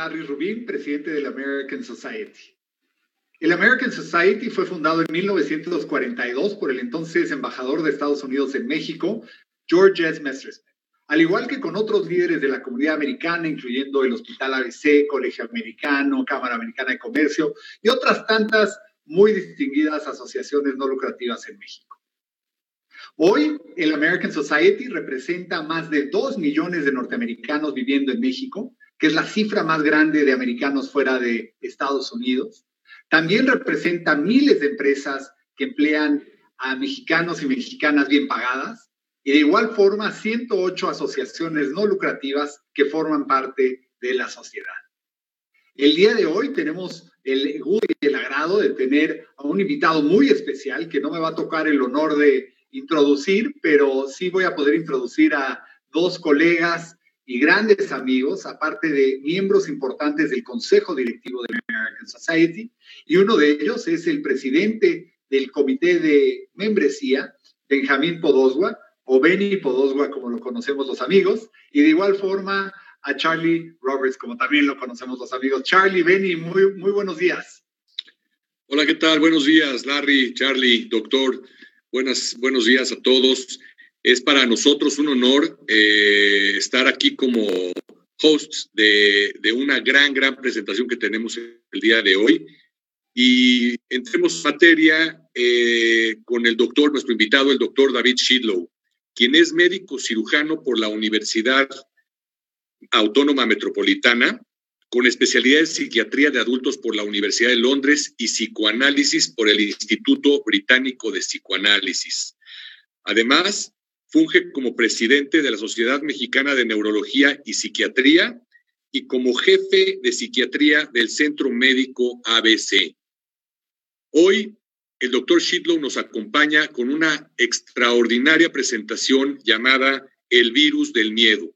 Larry Rubin, presidente del American Society. El American Society fue fundado en 1942 por el entonces embajador de Estados Unidos en México, George S. Messersmith. Al igual que con otros líderes de la comunidad americana, incluyendo el Hospital ABC, Colegio Americano, Cámara Americana de Comercio y otras tantas muy distinguidas asociaciones no lucrativas en México. Hoy, el American Society representa a más de 2 millones de norteamericanos viviendo en México, que es la cifra más grande de americanos fuera de Estados Unidos. También representa miles de empresas que emplean a mexicanos y mexicanas bien pagadas y de igual forma 108 asociaciones no lucrativas que forman parte de la sociedad. El día de hoy tenemos el gusto y el agrado de tener a un invitado muy especial que no me va a tocar el honor de introducir, pero sí voy a poder introducir a dos colegas y grandes amigos, aparte de miembros importantes del Consejo Directivo de American Society, y uno de ellos es el presidente del Comité de Membresía, Benjamín Podoswa, o Benny Podoswa, como lo conocemos los amigos, y de igual forma a Charlie Roberts, como también lo conocemos los amigos. Charlie, Benny, muy, muy buenos días. Hola, ¿qué tal? Buenos días, Larry, Charlie, doctor. Buenas, buenos días a todos. Es para nosotros un honor eh, estar aquí como hosts de, una gran, gran presentación que tenemos el día de hoy. Y entremos en materia eh, con el doctor, nuestro invitado, el doctor David Shidlow, quien es médico cirujano por la Universidad Autónoma Metropolitana, con especialidad en psiquiatría de adultos por la Universidad de Londres y psicoanálisis por el Instituto Británico de Psicoanálisis. Además, funge como presidente de la Sociedad Mexicana de Neurología y Psiquiatría y como jefe de psiquiatría del Centro Médico ABC. Hoy, el doctor Shidlow nos acompaña con una extraordinaria presentación llamada El virus del miedo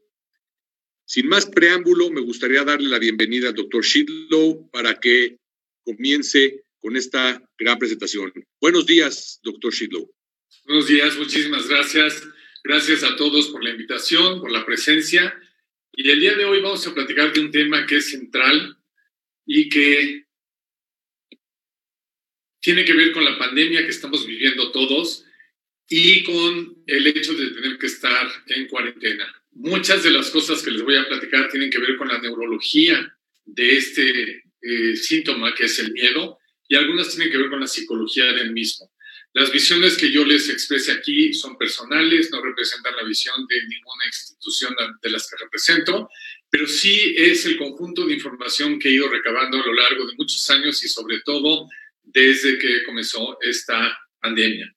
sin más preámbulo, me gustaría darle la bienvenida al doctor Shidlow para que comience con esta gran presentación. Buenos días, doctor Shidlow. Buenos días, muchísimas gracias. Gracias a todos por la invitación, por la presencia. Y el día de hoy vamos a platicar de un tema que es central y que tiene que ver con la pandemia que estamos viviendo todos y con el hecho de tener que estar en cuarentena. Muchas de las cosas que les voy a platicar tienen que ver con la neurología de este eh, síntoma que es el miedo y algunas tienen que ver con la psicología del mismo. Las visiones que yo les exprese aquí son personales, no representan la visión de ninguna institución de las que represento, pero sí es el conjunto de información que he ido recabando a lo largo de muchos años y sobre todo desde que comenzó esta pandemia.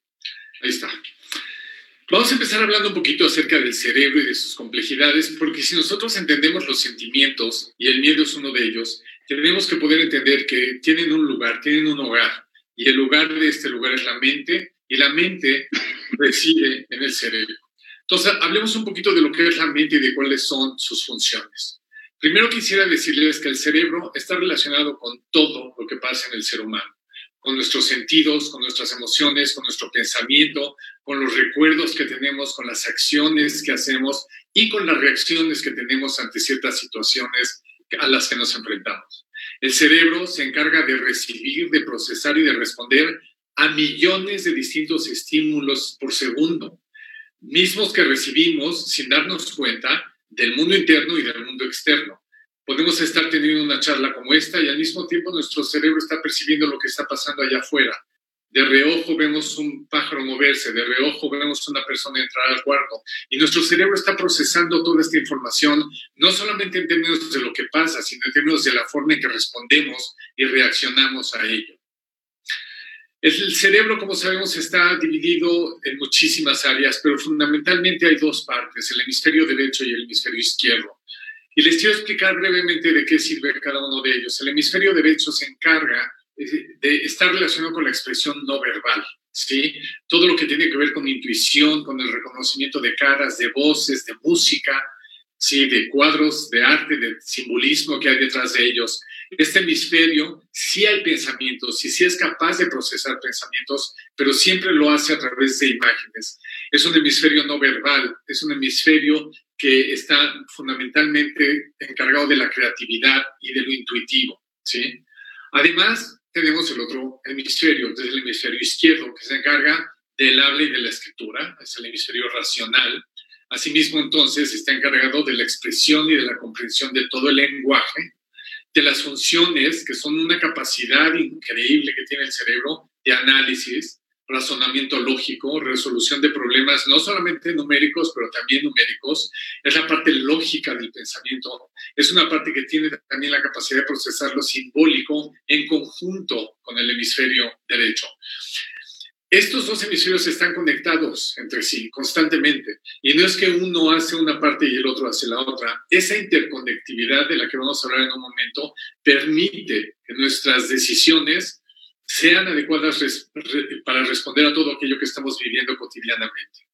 Ahí está. Vamos a empezar hablando un poquito acerca del cerebro y de sus complejidades, porque si nosotros entendemos los sentimientos, y el miedo es uno de ellos, tenemos que poder entender que tienen un lugar, tienen un hogar, y el lugar de este lugar es la mente, y la mente reside en el cerebro. Entonces, hablemos un poquito de lo que es la mente y de cuáles son sus funciones. Primero quisiera decirles que el cerebro está relacionado con todo lo que pasa en el ser humano con nuestros sentidos, con nuestras emociones, con nuestro pensamiento, con los recuerdos que tenemos, con las acciones que hacemos y con las reacciones que tenemos ante ciertas situaciones a las que nos enfrentamos. El cerebro se encarga de recibir, de procesar y de responder a millones de distintos estímulos por segundo, mismos que recibimos sin darnos cuenta del mundo interno y del mundo externo podemos estar teniendo una charla como esta y al mismo tiempo nuestro cerebro está percibiendo lo que está pasando allá afuera. De reojo vemos un pájaro moverse, de reojo vemos una persona entrar al cuarto y nuestro cerebro está procesando toda esta información, no solamente en términos de lo que pasa, sino en términos de la forma en que respondemos y reaccionamos a ello. El cerebro, como sabemos, está dividido en muchísimas áreas, pero fundamentalmente hay dos partes, el hemisferio derecho y el hemisferio izquierdo. Y les quiero explicar brevemente de qué sirve cada uno de ellos. El hemisferio derecho se encarga de estar relacionado con la expresión no verbal, ¿sí? Todo lo que tiene que ver con intuición, con el reconocimiento de caras, de voces, de música, ¿sí? De cuadros, de arte, de simbolismo que hay detrás de ellos. Este hemisferio sí hay pensamientos, sí, sí es capaz de procesar pensamientos, pero siempre lo hace a través de imágenes. Es un hemisferio no verbal, es un hemisferio que está fundamentalmente encargado de la creatividad y de lo intuitivo, ¿sí? Además, tenemos el otro hemisferio, que es el hemisferio izquierdo, que se encarga del habla y de la escritura, es el hemisferio racional. Asimismo, entonces, está encargado de la expresión y de la comprensión de todo el lenguaje, de las funciones, que son una capacidad increíble que tiene el cerebro de análisis, razonamiento lógico, resolución de problemas, no solamente numéricos, pero también numéricos. Es la parte lógica del pensamiento. Es una parte que tiene también la capacidad de procesar lo simbólico en conjunto con el hemisferio derecho. Estos dos hemisferios están conectados entre sí constantemente y no es que uno hace una parte y el otro hace la otra. Esa interconectividad de la que vamos a hablar en un momento permite que nuestras decisiones sean adecuadas para responder a todo aquello que estamos viviendo cotidianamente.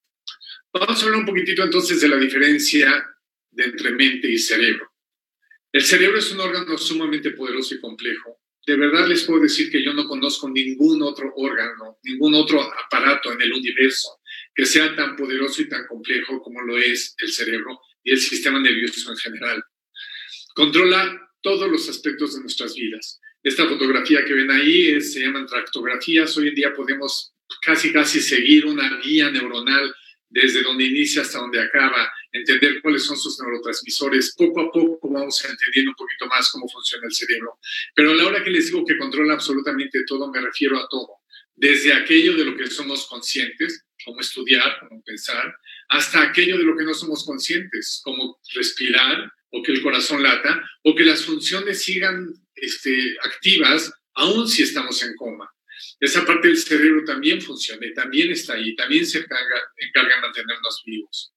Vamos a hablar un poquitito entonces de la diferencia entre mente y cerebro. El cerebro es un órgano sumamente poderoso y complejo de verdad les puedo decir que yo no conozco ningún otro órgano, ningún otro aparato en el universo que sea tan poderoso y tan complejo como lo es el cerebro y el sistema nervioso en general. Controla todos los aspectos de nuestras vidas. Esta fotografía que ven ahí se llaman tractografías. Hoy en día podemos casi casi seguir una guía neuronal desde donde inicia hasta donde acaba, entender cuáles son sus neurotransmisores. Poco a poco vamos entendiendo un poquito más cómo funciona el cerebro. Pero a la hora que les digo que controla absolutamente todo, me refiero a todo. Desde aquello de lo que somos conscientes, como estudiar, como pensar, hasta aquello de lo que no somos conscientes, como respirar o que el corazón lata o que las funciones sigan este, activas aun si estamos en coma esa parte del cerebro también funciona también está ahí, también se encarga, encarga de mantenernos vivos.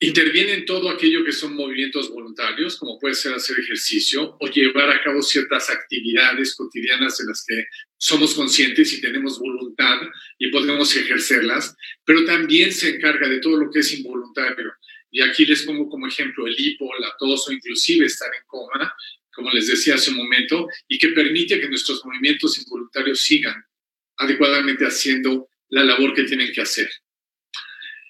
Interviene en todo aquello que son movimientos voluntarios, como puede ser hacer ejercicio o llevar a cabo ciertas actividades cotidianas en las que somos conscientes y tenemos voluntad y podemos ejercerlas, pero también se encarga de todo lo que es involuntario. Y aquí les pongo como ejemplo el hipo, la tos o inclusive estar en coma, como les decía hace un momento, y que permite que nuestros movimientos involuntarios sigan adecuadamente haciendo la labor que tienen que hacer.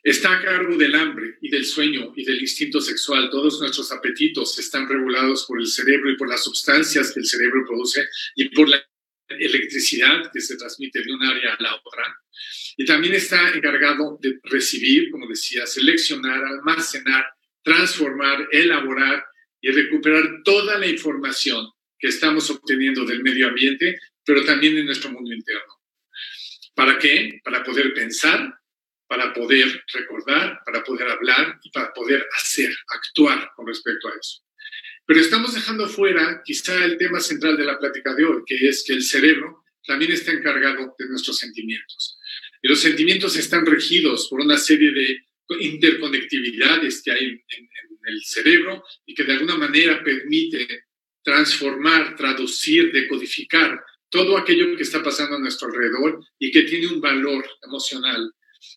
Está a cargo del hambre y del sueño y del instinto sexual. Todos nuestros apetitos están regulados por el cerebro y por las sustancias que el cerebro produce y por la electricidad que se transmite de un área a la otra. Y también está encargado de recibir, como decía, seleccionar, almacenar, transformar, elaborar y recuperar toda la información que estamos obteniendo del medio ambiente, pero también de nuestro mundo interno. ¿Para qué? Para poder pensar, para poder recordar, para poder hablar y para poder hacer, actuar con respecto a eso. Pero estamos dejando fuera quizá el tema central de la plática de hoy, que es que el cerebro también está encargado de nuestros sentimientos. Y los sentimientos están regidos por una serie de interconectividades que hay en, el cerebro y que de alguna manera permite transformar, traducir, decodificar todo aquello que está pasando a nuestro alrededor y que tiene un valor emocional.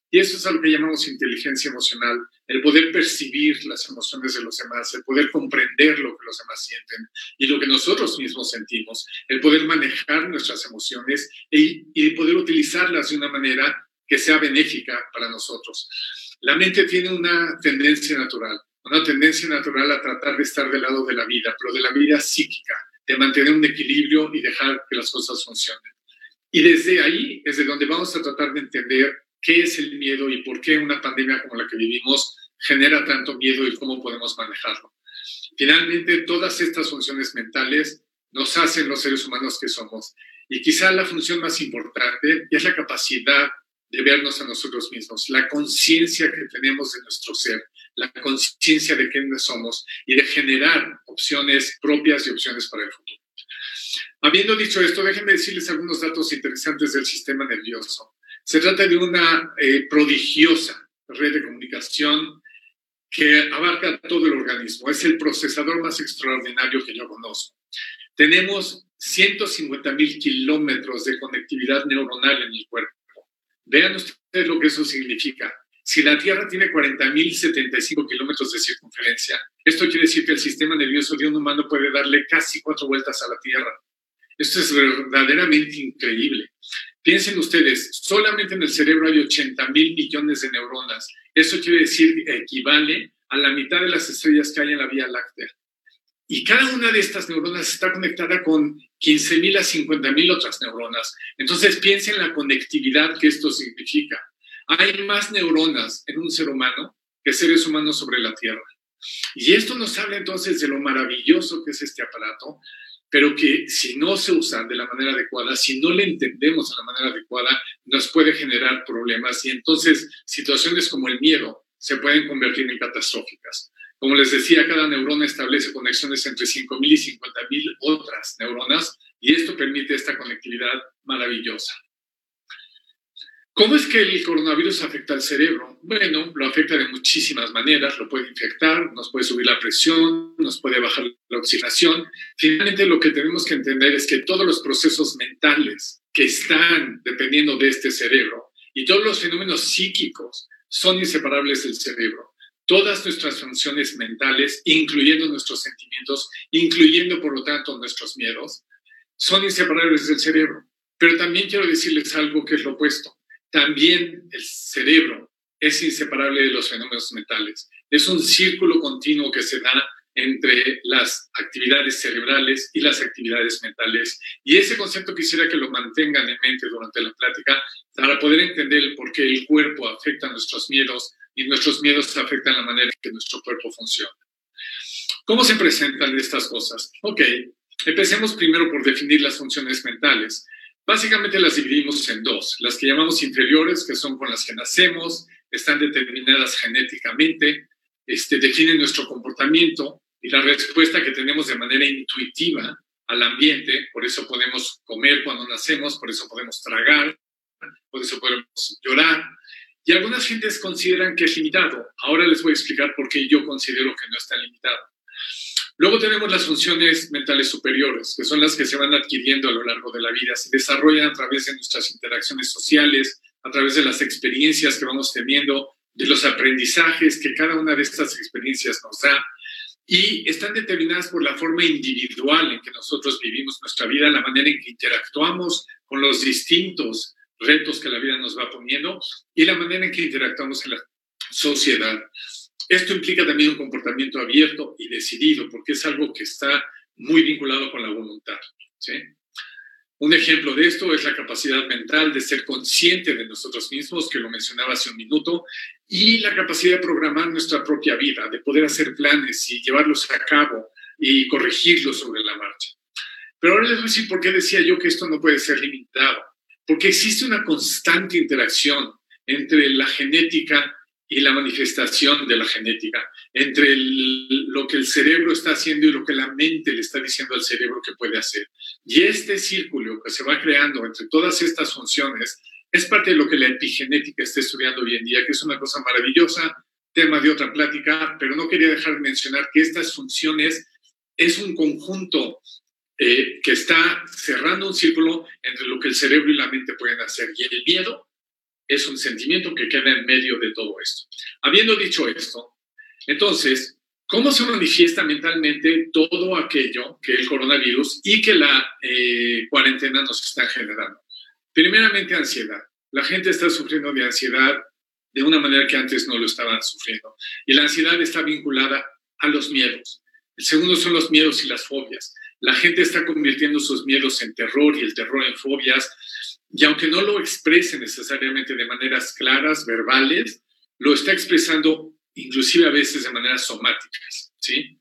Y eso es algo que llamamos inteligencia emocional, el poder percibir las emociones de los demás, el poder comprender lo que los demás sienten y lo que nosotros mismos sentimos, el poder manejar nuestras emociones y, y poder utilizarlas de una manera que sea benéfica para nosotros. La mente tiene una tendencia natural, una tendencia natural a tratar de estar del lado de la vida, pero de la vida psíquica, de mantener un equilibrio y dejar que las cosas funcionen. Y desde ahí es de donde vamos a tratar de entender qué es el miedo y por qué una pandemia como la que vivimos genera tanto miedo y cómo podemos manejarlo. Finalmente, todas estas funciones mentales nos hacen los seres humanos que somos. Y quizá la función más importante es la capacidad de vernos a nosotros mismos, la conciencia que tenemos de nuestro ser, la conciencia de quiénes somos y de generar opciones propias y opciones para el futuro. Habiendo dicho esto, déjenme decirles algunos datos interesantes del sistema nervioso. Se trata de una eh, prodigiosa red de comunicación que abarca todo el organismo. Es el procesador más extraordinario que yo conozco. Tenemos 150 mil kilómetros de conectividad neuronal en el cuerpo. Vean ustedes lo que eso significa. Si la Tierra tiene 40.075 kilómetros de circunferencia, esto quiere decir que el sistema nervioso de un humano puede darle casi cuatro vueltas a la Tierra. Esto es verdaderamente increíble. Piensen ustedes, solamente en el cerebro hay 80 mil millones de neuronas. Eso quiere decir, equivale a la mitad de las estrellas que hay en la Vía Láctea. Y cada una de estas neuronas está conectada con 15.000 a 50.000 otras neuronas. Entonces piensen en la conectividad que esto significa. Hay más neuronas en un ser humano que seres humanos sobre la Tierra. Y esto nos habla entonces de lo maravilloso que es este aparato, pero que si no se usa de la manera adecuada, si no le entendemos de la manera adecuada, nos puede generar problemas y entonces situaciones como el miedo se pueden convertir en catastróficas. Como les decía, cada neurona establece conexiones entre 5.000 y 50.000 otras neuronas y esto permite esta conectividad maravillosa. ¿Cómo es que el coronavirus afecta al cerebro? Bueno, lo afecta de muchísimas maneras, lo puede infectar, nos puede subir la presión, nos puede bajar la oxigenación. Finalmente, lo que tenemos que entender es que todos los procesos mentales que están dependiendo de este cerebro y todos los fenómenos psíquicos son inseparables del cerebro. Todas nuestras funciones mentales, incluyendo nuestros sentimientos, incluyendo por lo tanto nuestros miedos, son inseparables del cerebro. Pero también quiero decirles algo que es lo opuesto también el cerebro es inseparable de los fenómenos mentales. Es un círculo continuo que se da entre las actividades cerebrales y las actividades mentales. Y ese concepto quisiera que lo mantengan en mente durante la plática para poder entender por qué el cuerpo afecta nuestros miedos y nuestros miedos afectan la manera en que nuestro cuerpo funciona. ¿Cómo se presentan estas cosas? Ok, empecemos primero por definir las funciones mentales. Básicamente las dividimos en dos, las que llamamos inferiores, que son con las que nacemos, están determinadas genéticamente, este, definen nuestro comportamiento y la respuesta que tenemos de manera intuitiva al ambiente, por eso podemos comer cuando nacemos, por eso podemos tragar, por eso podemos llorar. Y algunas gentes consideran que es limitado. Ahora les voy a explicar por qué yo considero que no está limitado. Luego tenemos las funciones mentales superiores, que son las que se van adquiriendo a lo largo de la vida, se desarrollan a través de nuestras interacciones sociales, a través de las experiencias que vamos teniendo, de los aprendizajes que cada una de estas experiencias nos da, y están determinadas por la forma individual en que nosotros vivimos nuestra vida, la manera en que interactuamos con los distintos retos que la vida nos va poniendo y la manera en que interactuamos en la sociedad. Esto implica también un comportamiento abierto y decidido, porque es algo que está muy vinculado con la voluntad. Un ejemplo de esto es la capacidad mental de ser consciente de nosotros mismos, que lo mencionaba hace un minuto, y la capacidad de programar nuestra propia vida, de poder hacer planes y llevarlos a cabo y corregirlos sobre la marcha. Pero ahora les voy a decir por qué decía yo que esto no puede ser limitado. Porque existe una constante interacción entre la genética y la manifestación de la genética, entre lo que el cerebro está haciendo y lo que la mente le está diciendo al cerebro que puede hacer. Y este círculo que se va creando entre todas estas funciones es parte de lo que la epigenética está estudiando hoy en día, que es una cosa maravillosa, tema de otra plática, pero no quería dejar de mencionar que estas funciones es un conjunto eh, que está cerrando un círculo entre lo que el cerebro y la mente pueden hacer. Y el miedo es un sentimiento que queda en medio de todo esto. Habiendo dicho esto, entonces, ¿cómo se manifiesta mentalmente todo aquello que el coronavirus y que la eh, cuarentena nos está generando? Primeramente, ansiedad. La gente está sufriendo de ansiedad de una manera que antes no lo estaban sufriendo. Y la ansiedad está vinculada a los miedos. El segundo son los miedos y las fobias. La gente está convirtiendo sus miedos en terror y el terror en fobias y aunque no lo exprese necesariamente de maneras claras, verbales, lo está expresando inclusive a veces de maneras somáticas, ¿sí?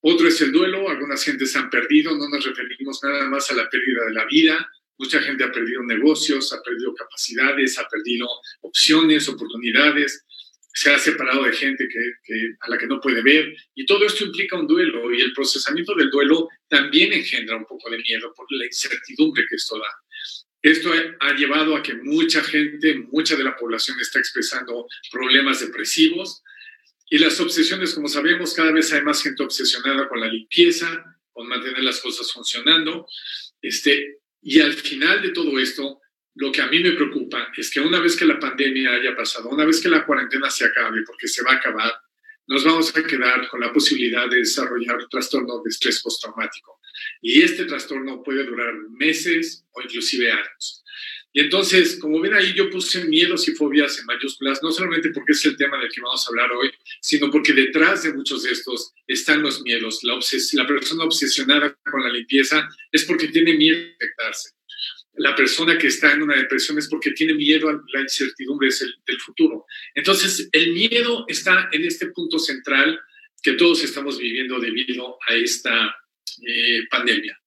Otro es el duelo, algunas gentes han perdido, no nos referimos nada más a la pérdida de la vida, mucha gente ha perdido negocios, ha perdido capacidades, ha perdido opciones, oportunidades, se ha separado de gente que, a la que no puede ver, y todo esto implica un duelo, y el procesamiento del duelo también engendra un poco de miedo por la incertidumbre que esto da. Esto ha llevado a que mucha gente, mucha de la población está expresando problemas depresivos y las obsesiones, como sabemos, cada vez hay más gente obsesionada con la limpieza, con mantener las cosas funcionando. Este, y al final de todo esto, lo que a mí me preocupa es que una vez que la pandemia haya pasado, una vez que la cuarentena se acabe, porque se va a acabar, nos vamos a quedar con la posibilidad de desarrollar trastorno de estrés postraumático. Y este trastorno puede durar meses o inclusive años. Y entonces, como ven ahí, yo puse miedos y fobias en mayúsculas, no solamente porque es el tema del que vamos a hablar hoy, sino porque detrás de muchos de estos están los miedos. La, la persona obsesionada con la limpieza es porque tiene miedo de infectarse. La persona que está en una depresión es porque tiene miedo a la incertidumbre del futuro. Entonces, el miedo está en este punto central que todos estamos viviendo debido a esta eh, pandemia.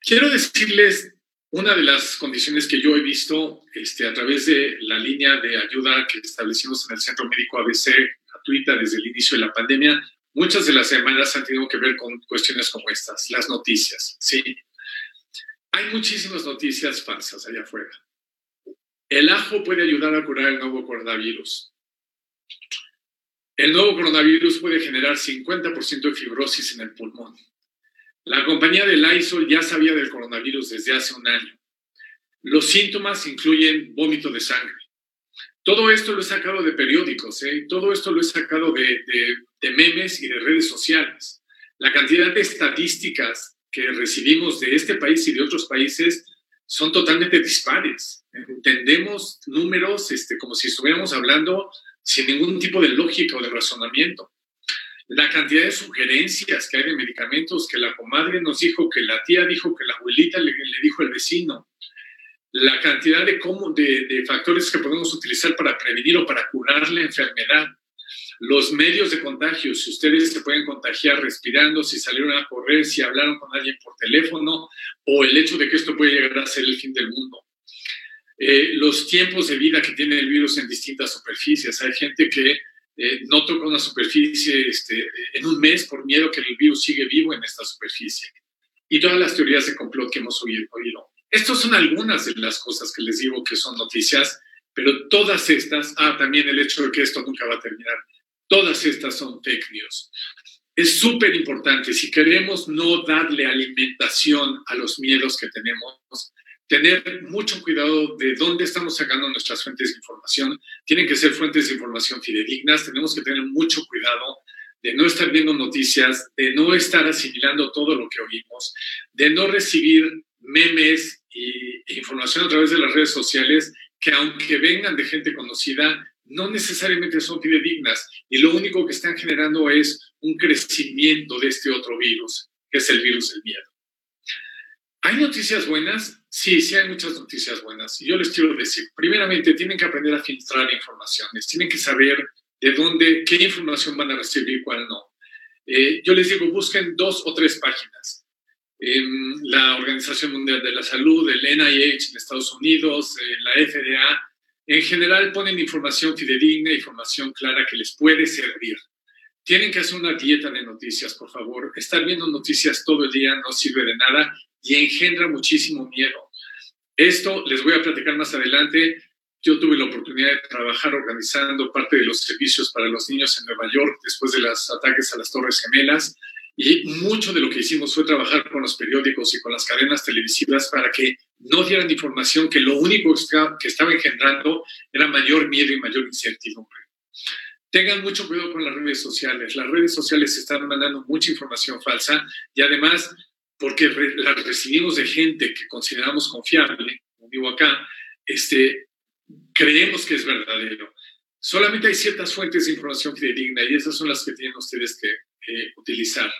Quiero decirles una de las condiciones que yo he visto este, a través de la línea de ayuda que establecimos en el Centro Médico ABC gratuita desde el inicio de la pandemia, muchas de las semanas han tenido que ver con cuestiones como estas, las noticias. Sí, hay muchísimas noticias falsas allá afuera. El ajo puede ayudar a curar el nuevo coronavirus. El nuevo coronavirus puede generar 50% de fibrosis en el pulmón. La compañía de Lysol ya sabía del coronavirus desde hace un año. Los síntomas incluyen vómito de sangre. Todo esto lo he sacado de periódicos, ¿eh? todo esto lo he sacado de, memes y de redes sociales. La cantidad de estadísticas que recibimos de este país y de otros países son totalmente dispares. Entendemos números este, como si estuviéramos hablando sin ningún tipo de lógica o de razonamiento la cantidad de sugerencias que hay de medicamentos que la comadre nos dijo, que la tía dijo, que la abuelita le, dijo el vecino, la cantidad de, cómo, de, factores que podemos utilizar para prevenir o para curar la enfermedad, los medios de contagio, si ustedes se pueden contagiar respirando, si salieron a correr, si hablaron con alguien por teléfono, o el hecho de que esto puede llegar a ser el fin del mundo. Eh, los tiempos de vida que tiene el virus en distintas superficies. Hay gente que eh, no toca una superficie este, en un mes por miedo que el virus sigue vivo en esta superficie. Y todas las teorías de complot que hemos oído. Estas son algunas de las cosas que les digo que son noticias, pero todas estas, ah, también el hecho de que esto nunca va a terminar, todas estas son fake. Es súper importante, si queremos no darle alimentación a los miedos que tenemos, tener mucho cuidado de dónde estamos sacando nuestras fuentes de información. Tienen que ser fuentes de información fidedignas. Tenemos que tener mucho cuidado de no estar viendo noticias, de no estar asimilando todo lo que oímos, de no recibir memes e información a través de las redes sociales que aunque vengan de gente conocida, no necesariamente son fidedignas y lo único que están generando es un crecimiento de este otro virus, que es el virus del miedo. ¿Hay noticias buenas? Sí, sí hay muchas noticias buenas. Y yo les quiero decir, primeramente, tienen que aprender a filtrar informaciones, tienen que saber de dónde, qué información van a recibir y cuál no. Eh, yo les digo, busquen dos o tres páginas. la Organización Mundial de la Salud, el NIH en Estados Unidos, eh, la FDA, en general ponen información fidedigna, información clara que les puede servir. Tienen que hacer una dieta de noticias, por favor. Estar viendo noticias todo el día no sirve de nada y engendra muchísimo miedo. Esto les voy a platicar más adelante. Yo tuve la oportunidad de trabajar organizando parte de los servicios para los niños en Nueva York después de los ataques a las Torres Gemelas. Y mucho de lo que hicimos fue trabajar con los periódicos y con las cadenas televisivas para que no dieran información que lo único que estaba engendrando era mayor miedo y mayor incertidumbre. Tengan mucho cuidado con las redes sociales. Las redes sociales están mandando mucha información falsa y además porque la recibimos de gente que consideramos confiable, como digo acá, este, creemos que es verdadero. Solamente hay ciertas fuentes de información fidedigna y esas son las que tienen ustedes que utilizar.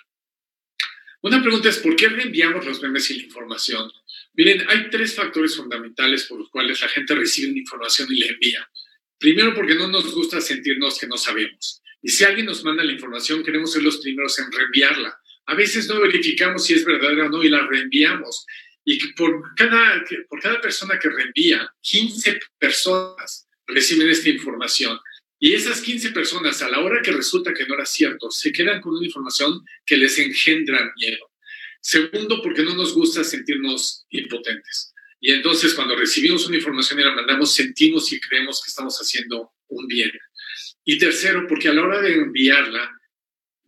Una pregunta es, ¿por qué reenviamos los memes y la información? Miren, hay tres factores fundamentales por los cuales la gente recibe una información y la envía. Primero, porque no nos gusta sentirnos que no sabemos. Y si alguien nos manda la información, queremos ser los primeros en reenviarla a veces no verificamos si es verdadera o no y la reenviamos. Y por cada, por cada persona que reenvía, 15 personas reciben esta información. Y esas 15 personas, a la hora que resulta que no era cierto, se quedan con una información que les engendra miedo. Segundo, porque no nos gusta sentirnos impotentes. Y entonces cuando recibimos una información y la mandamos, sentimos y creemos que estamos haciendo un bien. Y tercero, porque a la hora de enviarla,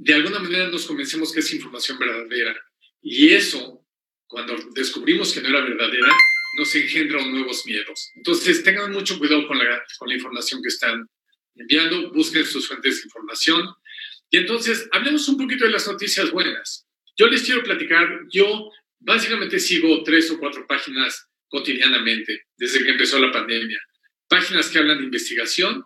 de alguna manera nos convencemos que es información verdadera. Y eso, cuando descubrimos que no era verdadera, nos engendra nuevos miedos. Entonces, tengan mucho cuidado con la, con la información que están enviando, busquen sus fuentes de información. Y entonces, hablemos un poquito de las noticias buenas. Yo les quiero platicar, yo básicamente sigo tres o cuatro páginas cotidianamente desde que empezó la pandemia. Páginas que hablan de investigación,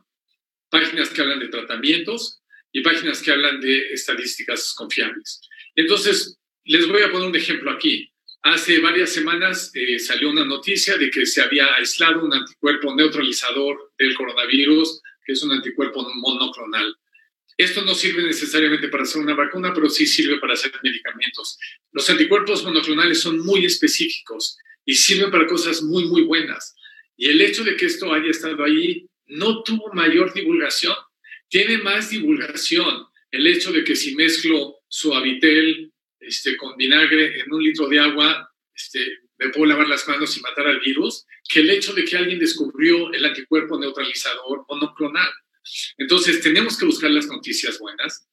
páginas que hablan de tratamientos y páginas que hablan de estadísticas confiables. Entonces, les voy a poner un ejemplo aquí. Hace varias semanas eh, salió una noticia de que se había aislado un anticuerpo neutralizador del coronavirus, que es un anticuerpo monoclonal. Esto no sirve necesariamente para hacer una vacuna, pero sí sirve para hacer medicamentos. Los anticuerpos monoclonales son muy específicos y sirven para cosas muy, muy buenas. Y el hecho de que esto haya estado ahí no tuvo mayor divulgación. Tiene más divulgación el hecho de que si mezclo suavitel este, con vinagre en un litro de agua, este, me puedo lavar las manos y matar al virus, que el hecho de que alguien descubrió el anticuerpo neutralizador monoclonal. Entonces, tenemos que buscar las noticias buenas.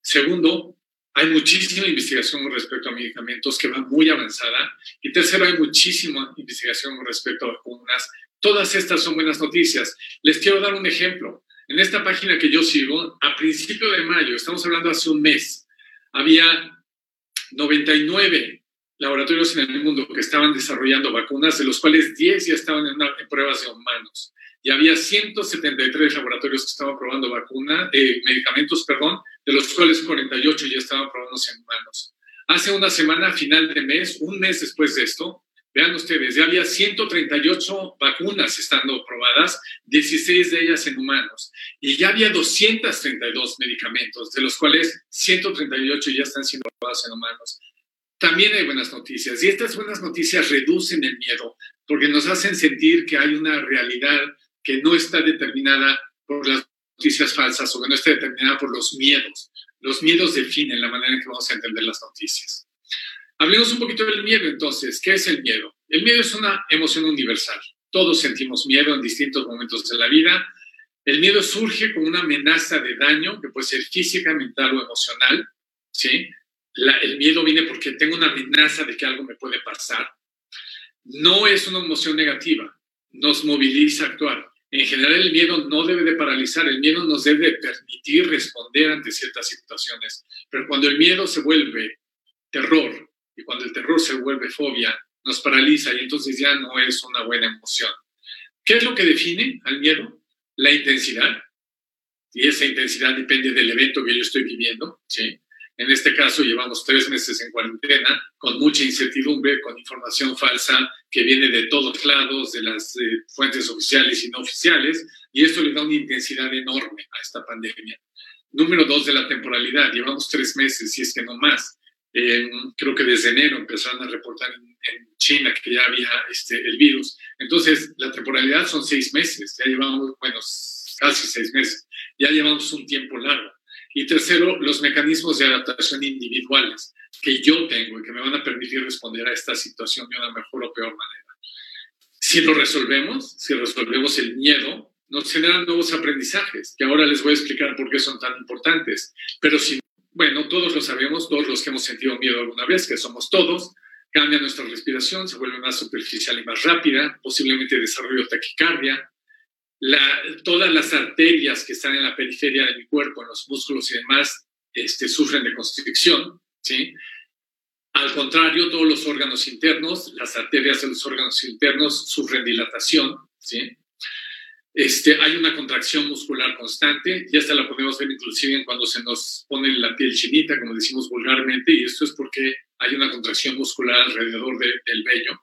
Segundo, hay muchísima investigación respecto a medicamentos que va muy avanzada. Y tercero, hay muchísima investigación respecto a vacunas. Todas estas son buenas noticias. Les quiero dar un ejemplo. En esta página que yo sigo, a principio de mayo, estamos hablando hace un mes, había 99 laboratorios en el mundo que estaban desarrollando vacunas, de los cuales 10 ya estaban en, en pruebas de humanos y había 173 laboratorios que estaban probando vacuna, eh, medicamentos, perdón, de los cuales 48 ya estaban probándose en humanos. Hace una semana, final de mes, un mes después de esto, vean ustedes, ya había 138 vacunas estando probadas, 16 de ellas en humanos, y ya había 232 medicamentos, de los cuales 138 ya están siendo probados en humanos. También hay buenas noticias, y estas buenas noticias reducen el miedo, porque nos hacen sentir que hay una realidad que no está determinada por las noticias falsas o que no está determinada por los miedos. Los miedos definen la manera en que vamos a entender las noticias. Hablemos un poquito del miedo entonces. ¿Qué es el miedo? El miedo es una emoción universal. Todos sentimos miedo en distintos momentos de la vida. El miedo surge como una amenaza de daño que puede ser física, mental o emocional. ¿sí? el miedo viene porque tengo una amenaza de que algo me puede pasar. No es una emoción negativa, nos moviliza a actuar. En general, el miedo no debe de paralizar, el miedo nos debe permitir responder ante ciertas situaciones. Pero cuando el miedo se vuelve terror y cuando el terror se vuelve fobia, nos paraliza y entonces ya no es una buena emoción. ¿Qué es lo que define al miedo? La intensidad. Y esa intensidad depende del evento que yo estoy viviendo. ¿sí? En este caso, llevamos tres meses en cuarentena, con mucha incertidumbre, con información falsa que viene de todos lados, de las eh, fuentes oficiales y no oficiales, y esto le da una intensidad enorme a esta pandemia. Número dos de la temporalidad, llevamos tres meses, si es que no más. Creo que desde enero empezaron a reportar en, China que ya había este, el virus. Entonces, la temporalidad son seis meses, ya llevamos, bueno, casi seis meses, ya llevamos un tiempo largo. Y tercero, los mecanismos de adaptación individuales que yo tengo y que me van a permitir responder a esta situación de una mejor o peor manera. Si lo resolvemos, si resolvemos el miedo, nos generan nuevos aprendizajes, que ahora les voy a explicar por qué son tan importantes. Pero si, bueno, todos lo sabemos, todos los que hemos sentido miedo alguna vez, que somos todos, cambia nuestra respiración, se vuelve más superficial y más rápida, posiblemente desarrollo taquicardia, todas las arterias que están en la periferia de mi cuerpo, en los músculos y demás, este, sufren de constricción, ¿sí? Al contrario, todos los órganos internos, las arterias de los órganos internos sufren dilatación, ¿sí? Este, hay una contracción muscular constante, y hasta la podemos ver inclusive cuando se nos pone la piel chinita, como decimos vulgarmente, y esto es porque hay una contracción muscular alrededor del vello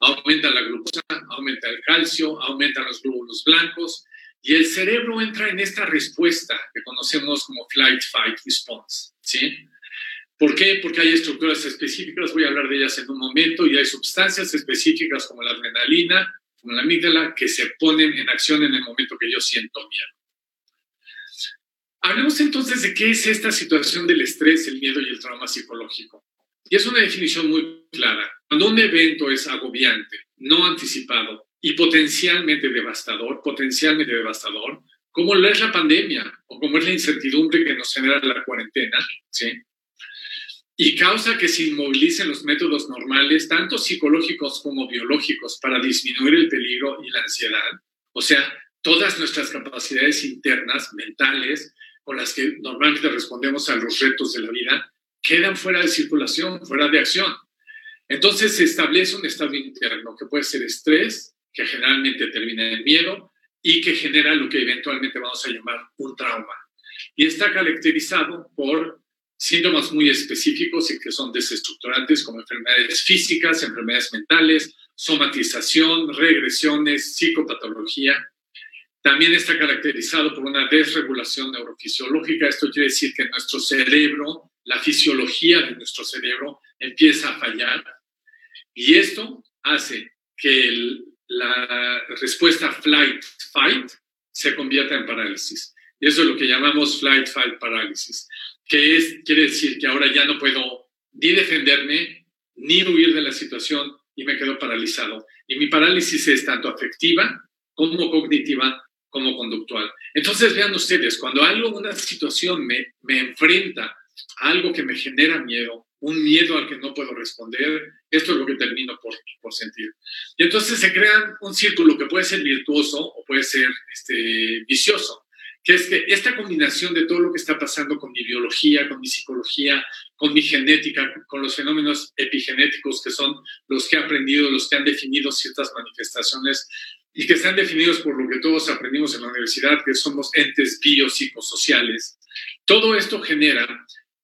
aumenta la glucosa, aumenta el calcio, aumentan los glóbulos blancos y el cerebro entra en esta respuesta que conocemos como flight fight response, ¿sí? ¿Por qué? Porque hay estructuras específicas, voy a hablar de ellas en un momento, y hay sustancias específicas como la adrenalina, como la amígdala, que se ponen en acción en el momento que yo siento miedo. Hablemos entonces de qué es esta situación del estrés, el miedo y el trauma psicológico. Y es una definición muy clara. Cuando un evento es agobiante, no anticipado y potencialmente devastador, potencialmente devastador, como lo es la pandemia o como es la incertidumbre que nos genera la cuarentena, ¿sí? Y causa que se inmovilicen los métodos normales, tanto psicológicos como biológicos, para disminuir el peligro y la ansiedad. O sea, todas nuestras capacidades internas, mentales, con las que normalmente respondemos a los retos de la vida, quedan fuera de circulación, fuera de acción. Entonces se establece un estado interno que puede ser estrés, que generalmente termina en miedo y que genera lo que eventualmente vamos a llamar un trauma. Y está caracterizado por síntomas muy específicos y que son desestructurantes como enfermedades físicas, enfermedades mentales, somatización, regresiones, psicopatología. También está caracterizado por una desregulación neurofisiológica. Esto quiere decir que nuestro cerebro, la fisiología de nuestro cerebro empieza a fallar. Y esto hace que la respuesta flight-fight se convierta en parálisis. Y eso es lo que llamamos flight-fight parálisis que es, quiere decir que ahora ya no puedo ni defenderme, ni huir de la situación y me quedo paralizado. Y mi parálisis es tanto afectiva como cognitiva como conductual. Entonces vean ustedes, cuando algo, una situación me, me enfrenta a algo que me genera miedo, un miedo al que no puedo responder, esto es lo que termino por, por sentir. Y entonces se crea un círculo que puede ser virtuoso o puede ser este, vicioso que es que esta combinación de todo lo que está pasando con mi biología, con mi psicología, con mi genética, con los fenómenos epigenéticos que son los que he aprendido, los que han definido ciertas manifestaciones y que están definidos por lo que todos aprendimos en la universidad, que somos entes biopsicosociales, todo esto genera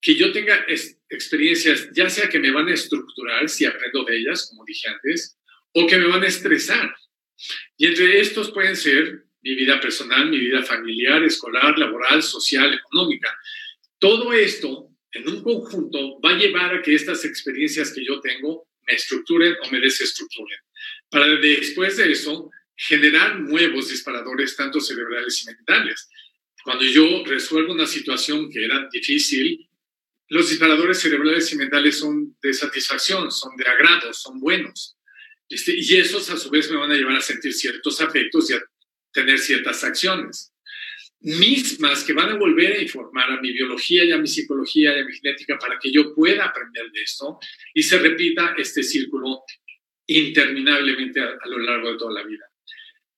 que yo tenga experiencias, ya sea que me van a estructurar si aprendo de ellas, como dije antes, o que me van a estresar. Y entre estos pueden ser mi vida personal, mi vida familiar, escolar, laboral, social, económica. Todo esto en un conjunto va a llevar a que estas experiencias que yo tengo me estructuren o me desestructuren. Para después de eso generar nuevos disparadores, tanto cerebrales y mentales. Cuando yo resuelvo una situación que era difícil, los disparadores cerebrales y mentales son de satisfacción, son de agrado, son buenos. Este, y esos a su vez me van a llevar a sentir ciertos afectos y a tener ciertas acciones mismas que van a volver a informar a mi biología y a mi psicología y a mi genética para que yo pueda aprender de esto y se repita este círculo interminablemente a, lo largo de toda la vida.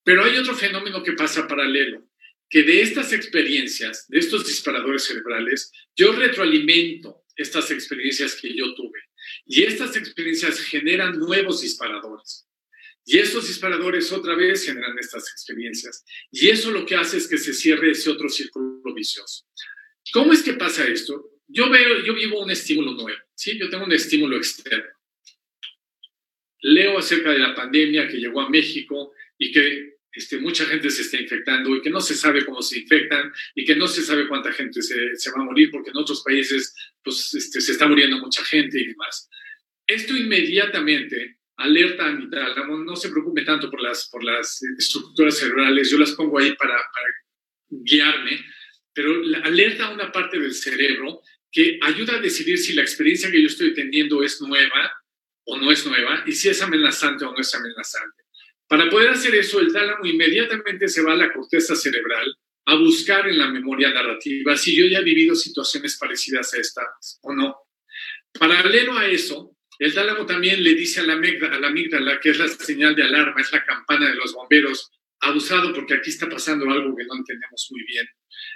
Pero hay otro fenómeno que pasa paralelo, que de estas experiencias, de estos disparadores cerebrales, yo retroalimento estas experiencias que yo tuve y estas experiencias generan nuevos disparadores. Y estos disparadores otra vez generan estas experiencias. Y eso lo que hace es que se cierre ese otro círculo vicioso. ¿Cómo es que pasa esto? Yo veo, yo vivo un estímulo nuevo, ¿sí? Yo tengo un estímulo externo. Leo acerca de la pandemia que llegó a México y que este, mucha gente se está infectando y que no se sabe cómo se infectan y que no se sabe cuánta gente se, va a morir porque en otros países pues, este, se está muriendo mucha gente y demás. Esto inmediatamente alerta amigdala, no se preocupe tanto por las, por las estructuras cerebrales, yo las pongo ahí para, para guiarme, pero alerta a una parte del cerebro que ayuda a decidir si la experiencia que yo estoy teniendo es nueva o no es nueva y si es amenazante o no es amenazante. Para poder hacer eso, el tálamo inmediatamente se va a la corteza cerebral a buscar en la memoria narrativa si yo ya he vivido situaciones parecidas a estas o no. Paralelo a eso, el tálamo también le dice a la, amígdala, a la amígdala, que es la señal de alarma, es la campana de los bomberos, abusado porque aquí está pasando algo que no entendemos muy bien.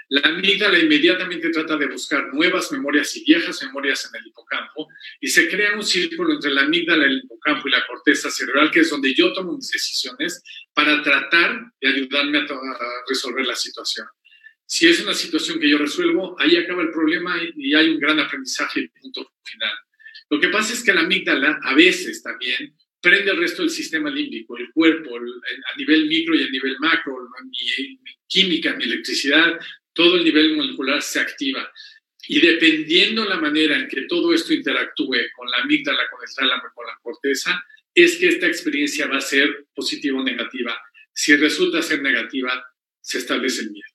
La amígdala inmediatamente trata de buscar nuevas memorias y viejas memorias en el hipocampo y se crea un círculo entre la amígdala, el hipocampo y la corteza cerebral, que es donde yo tomo mis decisiones para tratar de ayudarme a, a resolver la situación. Si es una situación que yo resuelvo, ahí acaba el problema y hay un gran aprendizaje y punto final. Lo que pasa es que la amígdala a veces también prende el resto del sistema límbico, el cuerpo, a nivel micro y a nivel macro, mi, química, mi electricidad, todo el nivel molecular se activa. Y dependiendo la manera en que todo esto interactúe con la amígdala, con el tálamo, con la corteza, es que esta experiencia va a ser positiva o negativa. Si resulta ser negativa, se establece el miedo.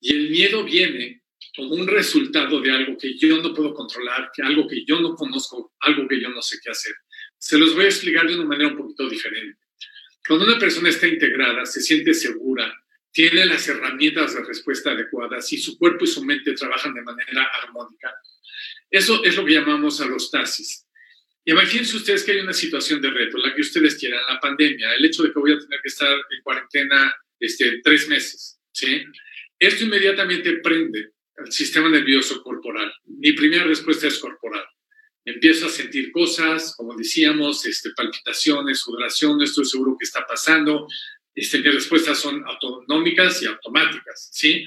Y el miedo viene como un resultado de algo que yo no puedo controlar, que algo que yo no conozco, algo que yo no sé qué hacer. Se los voy a explicar de una manera un poquito diferente. Cuando una persona está integrada, se siente segura, tiene las herramientas de respuesta adecuadas y su cuerpo y su mente trabajan de manera armónica, eso es lo que llamamos alostasis. Imagínense ustedes que hay una situación de reto, la que ustedes quieran, la pandemia, el hecho de que voy a tener que estar en cuarentena este, tres meses, ¿sí? Esto inmediatamente prende el sistema nervioso corporal. Mi primera respuesta es corporal. empiezo a sentir cosas, como decíamos, este, palpitaciones, sudoración, no estoy seguro qué está pasando, este, mis respuestas son autonómicas y automáticas, ¿sí?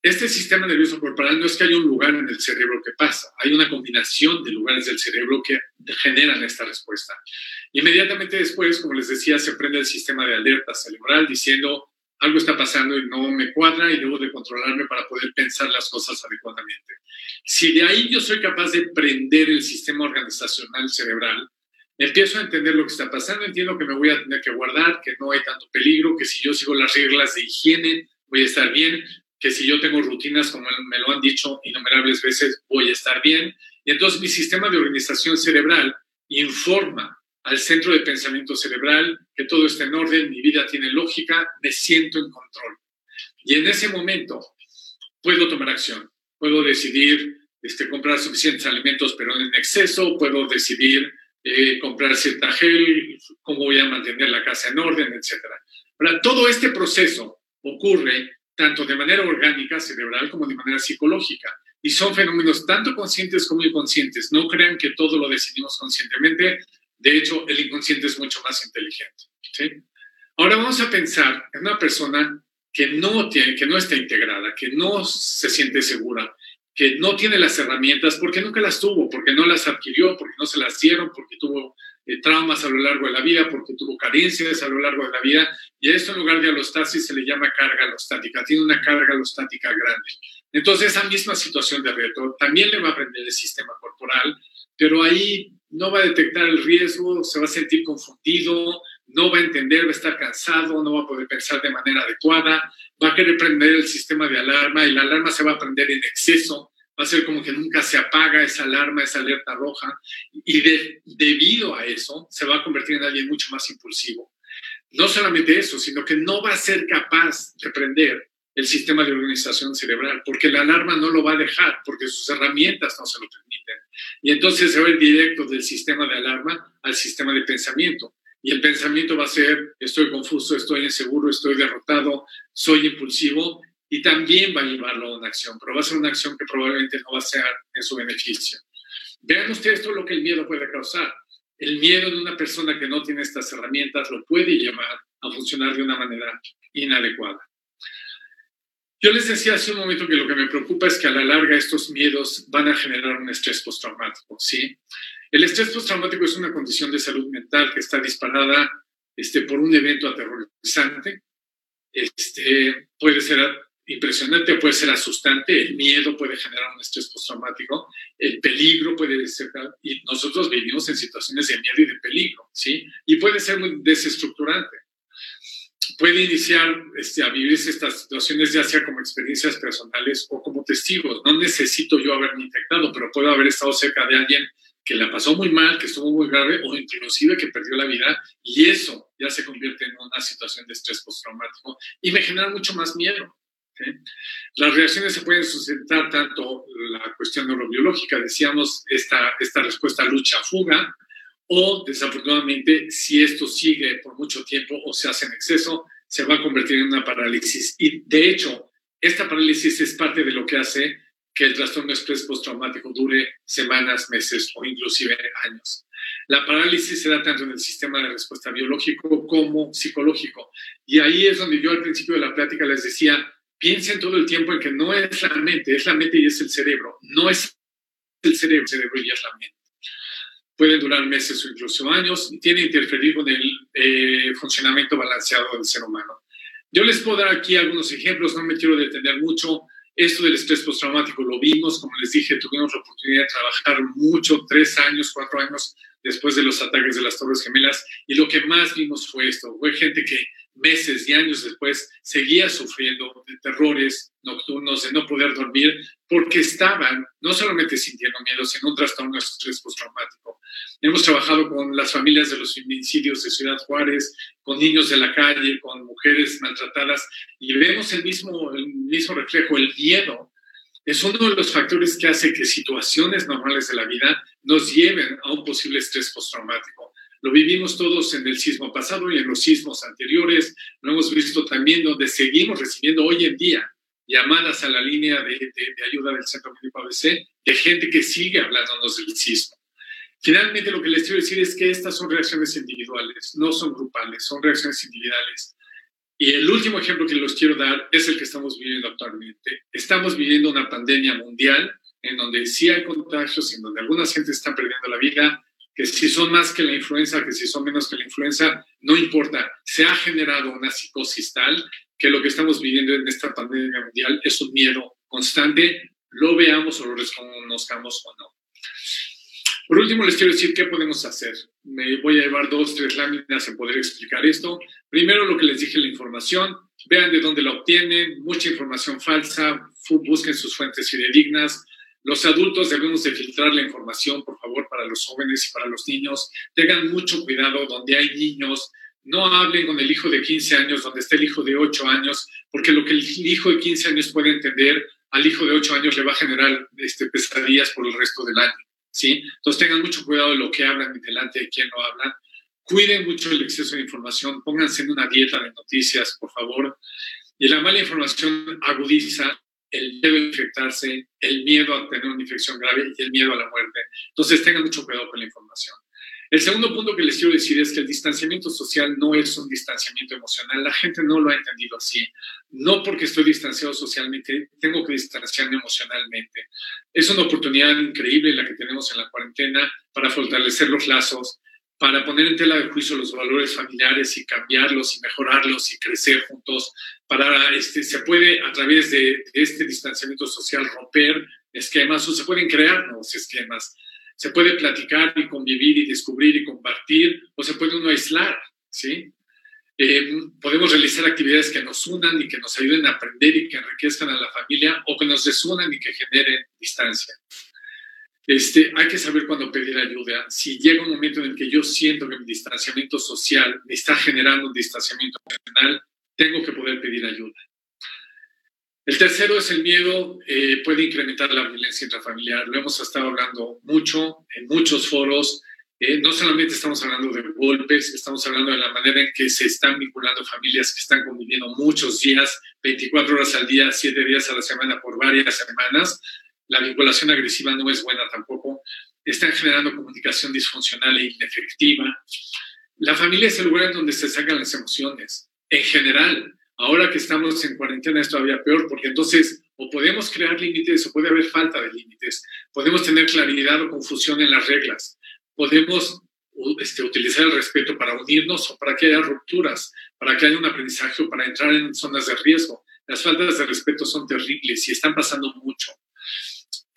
Este sistema nervioso corporal no es que haya un lugar en el cerebro que pasa, hay una combinación de lugares del cerebro que generan esta respuesta. Inmediatamente después, como les decía, se prende el sistema de alerta cerebral diciendo algo está pasando y no me cuadra y debo de controlarme para poder pensar las cosas adecuadamente. Si de ahí yo soy capaz de prender el sistema organizacional cerebral, empiezo a entender lo que está pasando, entiendo que me voy a tener que guardar, que no hay tanto peligro, que si yo sigo las reglas de higiene voy a estar bien, que si yo tengo rutinas, como me lo han dicho innumerables veces, voy a estar bien. Y entonces mi sistema de organización cerebral informa al centro de pensamiento cerebral que todo está en orden, mi vida tiene lógica, me siento en control. Y en ese momento puedo tomar acción, puedo decidir este, comprar suficientes alimentos pero en exceso, puedo decidir eh, comprar cierta gel, cómo voy a mantener la casa en orden, etc. Ahora, todo este proceso ocurre tanto de manera orgánica, cerebral, como de manera psicológica. Y son fenómenos tanto conscientes como inconscientes. No crean que todo lo decidimos conscientemente. De hecho, el inconsciente es mucho más inteligente. Ahora vamos a pensar en una persona que no, tiene, que no está integrada, que no se siente segura, que no tiene las herramientas porque nunca las tuvo, porque no las adquirió, porque no se las dieron, porque tuvo eh, traumas a lo largo de la vida, porque tuvo carencias a lo largo de la vida, y a esto en lugar de alostasis se le llama carga alostática, tiene una carga alostática grande. Entonces, esa misma situación de reto también le va a aprender el sistema corporal, pero ahí no va a detectar el riesgo, se va a sentir confundido, no va a entender, va a estar cansado, no va a poder pensar de manera adecuada, va a querer prender el sistema de alarma y la alarma se va a prender en exceso, va a ser como que nunca se apaga esa alarma, esa alerta roja, y debido a eso se va a convertir en alguien mucho más impulsivo. No solamente eso, sino que no va a ser capaz de prender el sistema de organización cerebral, porque la alarma no lo va a dejar, porque sus herramientas no se lo permiten. Y entonces se va a ir directo del sistema de alarma al sistema de pensamiento. Y el pensamiento va a ser, estoy confuso, estoy inseguro, estoy derrotado, soy impulsivo, y también va a llevarlo a una acción, pero va a ser una acción que probablemente no va a ser en su beneficio. Vean ustedes todo lo que el miedo puede causar. El miedo de una persona que no tiene estas herramientas lo puede llevar a funcionar de una manera inadecuada. Yo les decía hace un momento que lo que me preocupa es que a la larga estos miedos van a generar un estrés postraumático, ¿sí? El estrés postraumático es una condición de salud mental que está disparada este, por un evento aterrorizante. Este, puede ser impresionante, puede ser asustante, el miedo puede generar un estrés postraumático, el peligro puede ser, y nosotros vivimos en situaciones de miedo y de peligro, ¿sí? Y puede ser muy desestructurante. Puede iniciar este, a vivirse estas situaciones ya sea como experiencias personales o como testigos. No necesito yo haberme infectado, pero puedo haber estado cerca de alguien que la pasó muy mal, que estuvo muy grave o inclusive que perdió la vida y eso ya se convierte en una situación de estrés postraumático y me genera mucho más miedo. Las reacciones se pueden sustentar tanto la cuestión neurobiológica, decíamos, esta, esta respuesta lucha-fuga, o desafortunadamente, si esto sigue por mucho tiempo o se hace en exceso, se va a convertir en una parálisis. Y de hecho, esta parálisis es parte de lo que hace que el trastorno estrés postraumático dure semanas, meses o inclusive años. La parálisis se da tanto en el sistema de respuesta biológico como psicológico. Y ahí es donde yo al principio de la plática les decía, piensen todo el tiempo en que no es la mente, es la mente y es el cerebro. No es el cerebro, el cerebro y es la mente. Pueden durar meses o incluso años y tiene que interferir con el eh, funcionamiento balanceado del ser humano. Yo les puedo dar aquí algunos ejemplos, no me quiero detener mucho. Esto del estrés postraumático lo vimos, como les dije, tuvimos la oportunidad de trabajar mucho, tres años, cuatro años después de los ataques de las Torres Gemelas, y lo que más vimos fue esto, fue gente que meses y años después seguía sufriendo de terrores nocturnos, de no poder dormir, porque estaban no solamente sintiendo miedo, sino un trastorno de estrés postraumático. Hemos trabajado con las familias de los feminicidios de Ciudad Juárez, con niños de la calle, con mujeres maltratadas, y vemos el mismo, el mismo reflejo, el miedo. Es uno de los factores que hace que situaciones normales de la vida nos lleven a un posible estrés postraumático. Lo vivimos todos en el sismo pasado y en los sismos anteriores. Lo hemos visto también donde seguimos recibiendo hoy en día llamadas a la línea de, ayuda del Centro Médico ABC de gente que sigue hablándonos del sismo. Finalmente, lo que les quiero decir es que estas son reacciones individuales, no son grupales, son reacciones individuales. Y el último ejemplo que les quiero dar es el que estamos viviendo actualmente. Estamos viviendo una pandemia mundial en donde sí hay contagios, en donde algunas gente están perdiendo la vida, que si son más que la influenza, que si son menos que la influenza, no importa. Se ha generado una psicosis tal que lo que estamos viviendo en esta pandemia mundial es un miedo constante, lo veamos o lo reconozcamos o no. Por último, les quiero decir qué podemos hacer. Me voy a llevar dos, tres láminas en poder explicar esto. Primero, lo que les dije, la información. Vean de dónde la obtienen. Mucha información falsa. Busquen sus fuentes fidedignas. Los adultos debemos de filtrar la información, por favor, para los jóvenes y para los niños. Tengan mucho cuidado donde hay niños. No hablen con el hijo de 15 años, donde está el hijo de 8 años, porque lo que el hijo de 15 años puede entender, al hijo de 8 años le va a generar este, pesadillas por el resto del año. ¿sí? Entonces tengan mucho cuidado de lo que hablan y delante de quién lo hablan. Cuiden mucho el exceso de información, pónganse en una dieta de noticias, por favor. Y la mala información agudiza el miedo a infectarse, el miedo a tener una infección grave y el miedo a la muerte. Entonces tengan mucho cuidado con la información. El segundo punto que les quiero decir es que el distanciamiento social no es un distanciamiento emocional. La gente no lo ha entendido así. No porque estoy distanciado socialmente, tengo que distanciarme emocionalmente. Es una oportunidad increíble la que tenemos en la cuarentena para fortalecer los lazos, para poner en tela de juicio los valores familiares y cambiarlos y mejorarlos y crecer juntos. Para este, se puede a través de este distanciamiento social romper esquemas o se pueden crear nuevos esquemas se puede platicar y convivir y descubrir y compartir, o se puede uno aislar, ¿sí? Eh, podemos realizar actividades que nos unan y que nos ayuden a aprender y que enriquezcan a la familia, o que nos desunan y que generen distancia. Este, hay que saber cuándo pedir ayuda. Si llega un momento en el que yo siento que mi distanciamiento social me está generando un distanciamiento emocional, tengo que poder pedir ayuda. El tercero es el miedo, eh, puede incrementar la violencia intrafamiliar. Lo hemos estado hablando mucho en muchos foros. Eh, no solamente estamos hablando de golpes, estamos hablando de la manera en que se están vinculando familias que están conviviendo muchos días, 24 horas al día, 7 días a la semana por varias semanas. La vinculación agresiva no es buena tampoco. Están generando comunicación disfuncional e inefectiva. La familia es el lugar en donde se sacan las emociones. En general, Ahora que estamos en cuarentena es todavía peor porque entonces o podemos crear límites o puede haber falta de límites. Podemos tener claridad o confusión en las reglas. Podemos este, utilizar el respeto para unirnos o para que haya rupturas, para que haya un aprendizaje o para entrar en zonas de riesgo. Las faltas de respeto son terribles y están pasando mucho.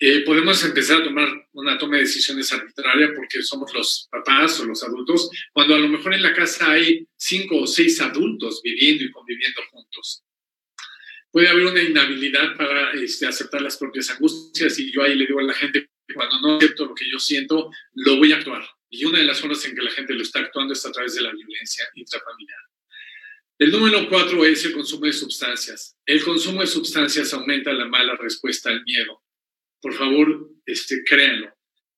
Eh, podemos empezar a tomar una toma de decisiones arbitraria porque somos los papás o los adultos, cuando a lo mejor en la casa hay cinco o seis adultos viviendo y conviviendo juntos. Puede haber una inhabilidad para este, aceptar las propias angustias y yo ahí le digo a la gente, cuando no acepto lo que yo siento, lo voy a actuar. Y una de las formas en que la gente lo está actuando es a través de la violencia intrafamiliar. El número cuatro es el consumo de sustancias. El consumo de sustancias aumenta la mala respuesta al miedo por favor, este, créanlo.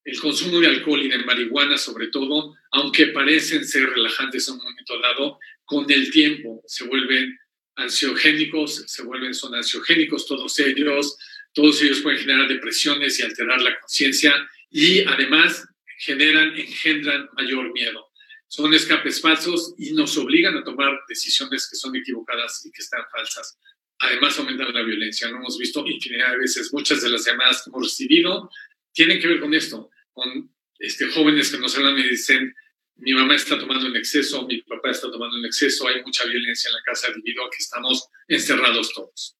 El consumo de alcohol y de marihuana, sobre todo, aunque parecen ser relajantes en un momento dado, con el tiempo se vuelven ansiogénicos, se vuelven, son ansiogénicos todos ellos, todos ellos pueden generar depresiones y alterar la conciencia y además generan, engendran mayor miedo. Son escapes falsos y nos obligan a tomar decisiones que son equivocadas y que están falsas además aumentan la violencia. Lo hemos visto infinidad de veces. Muchas de las llamadas que hemos recibido tienen que ver con esto, con este, jóvenes que nos hablan y dicen, mi mamá está tomando en exceso, mi papá está tomando en exceso, hay mucha violencia en la casa debido a que estamos encerrados todos.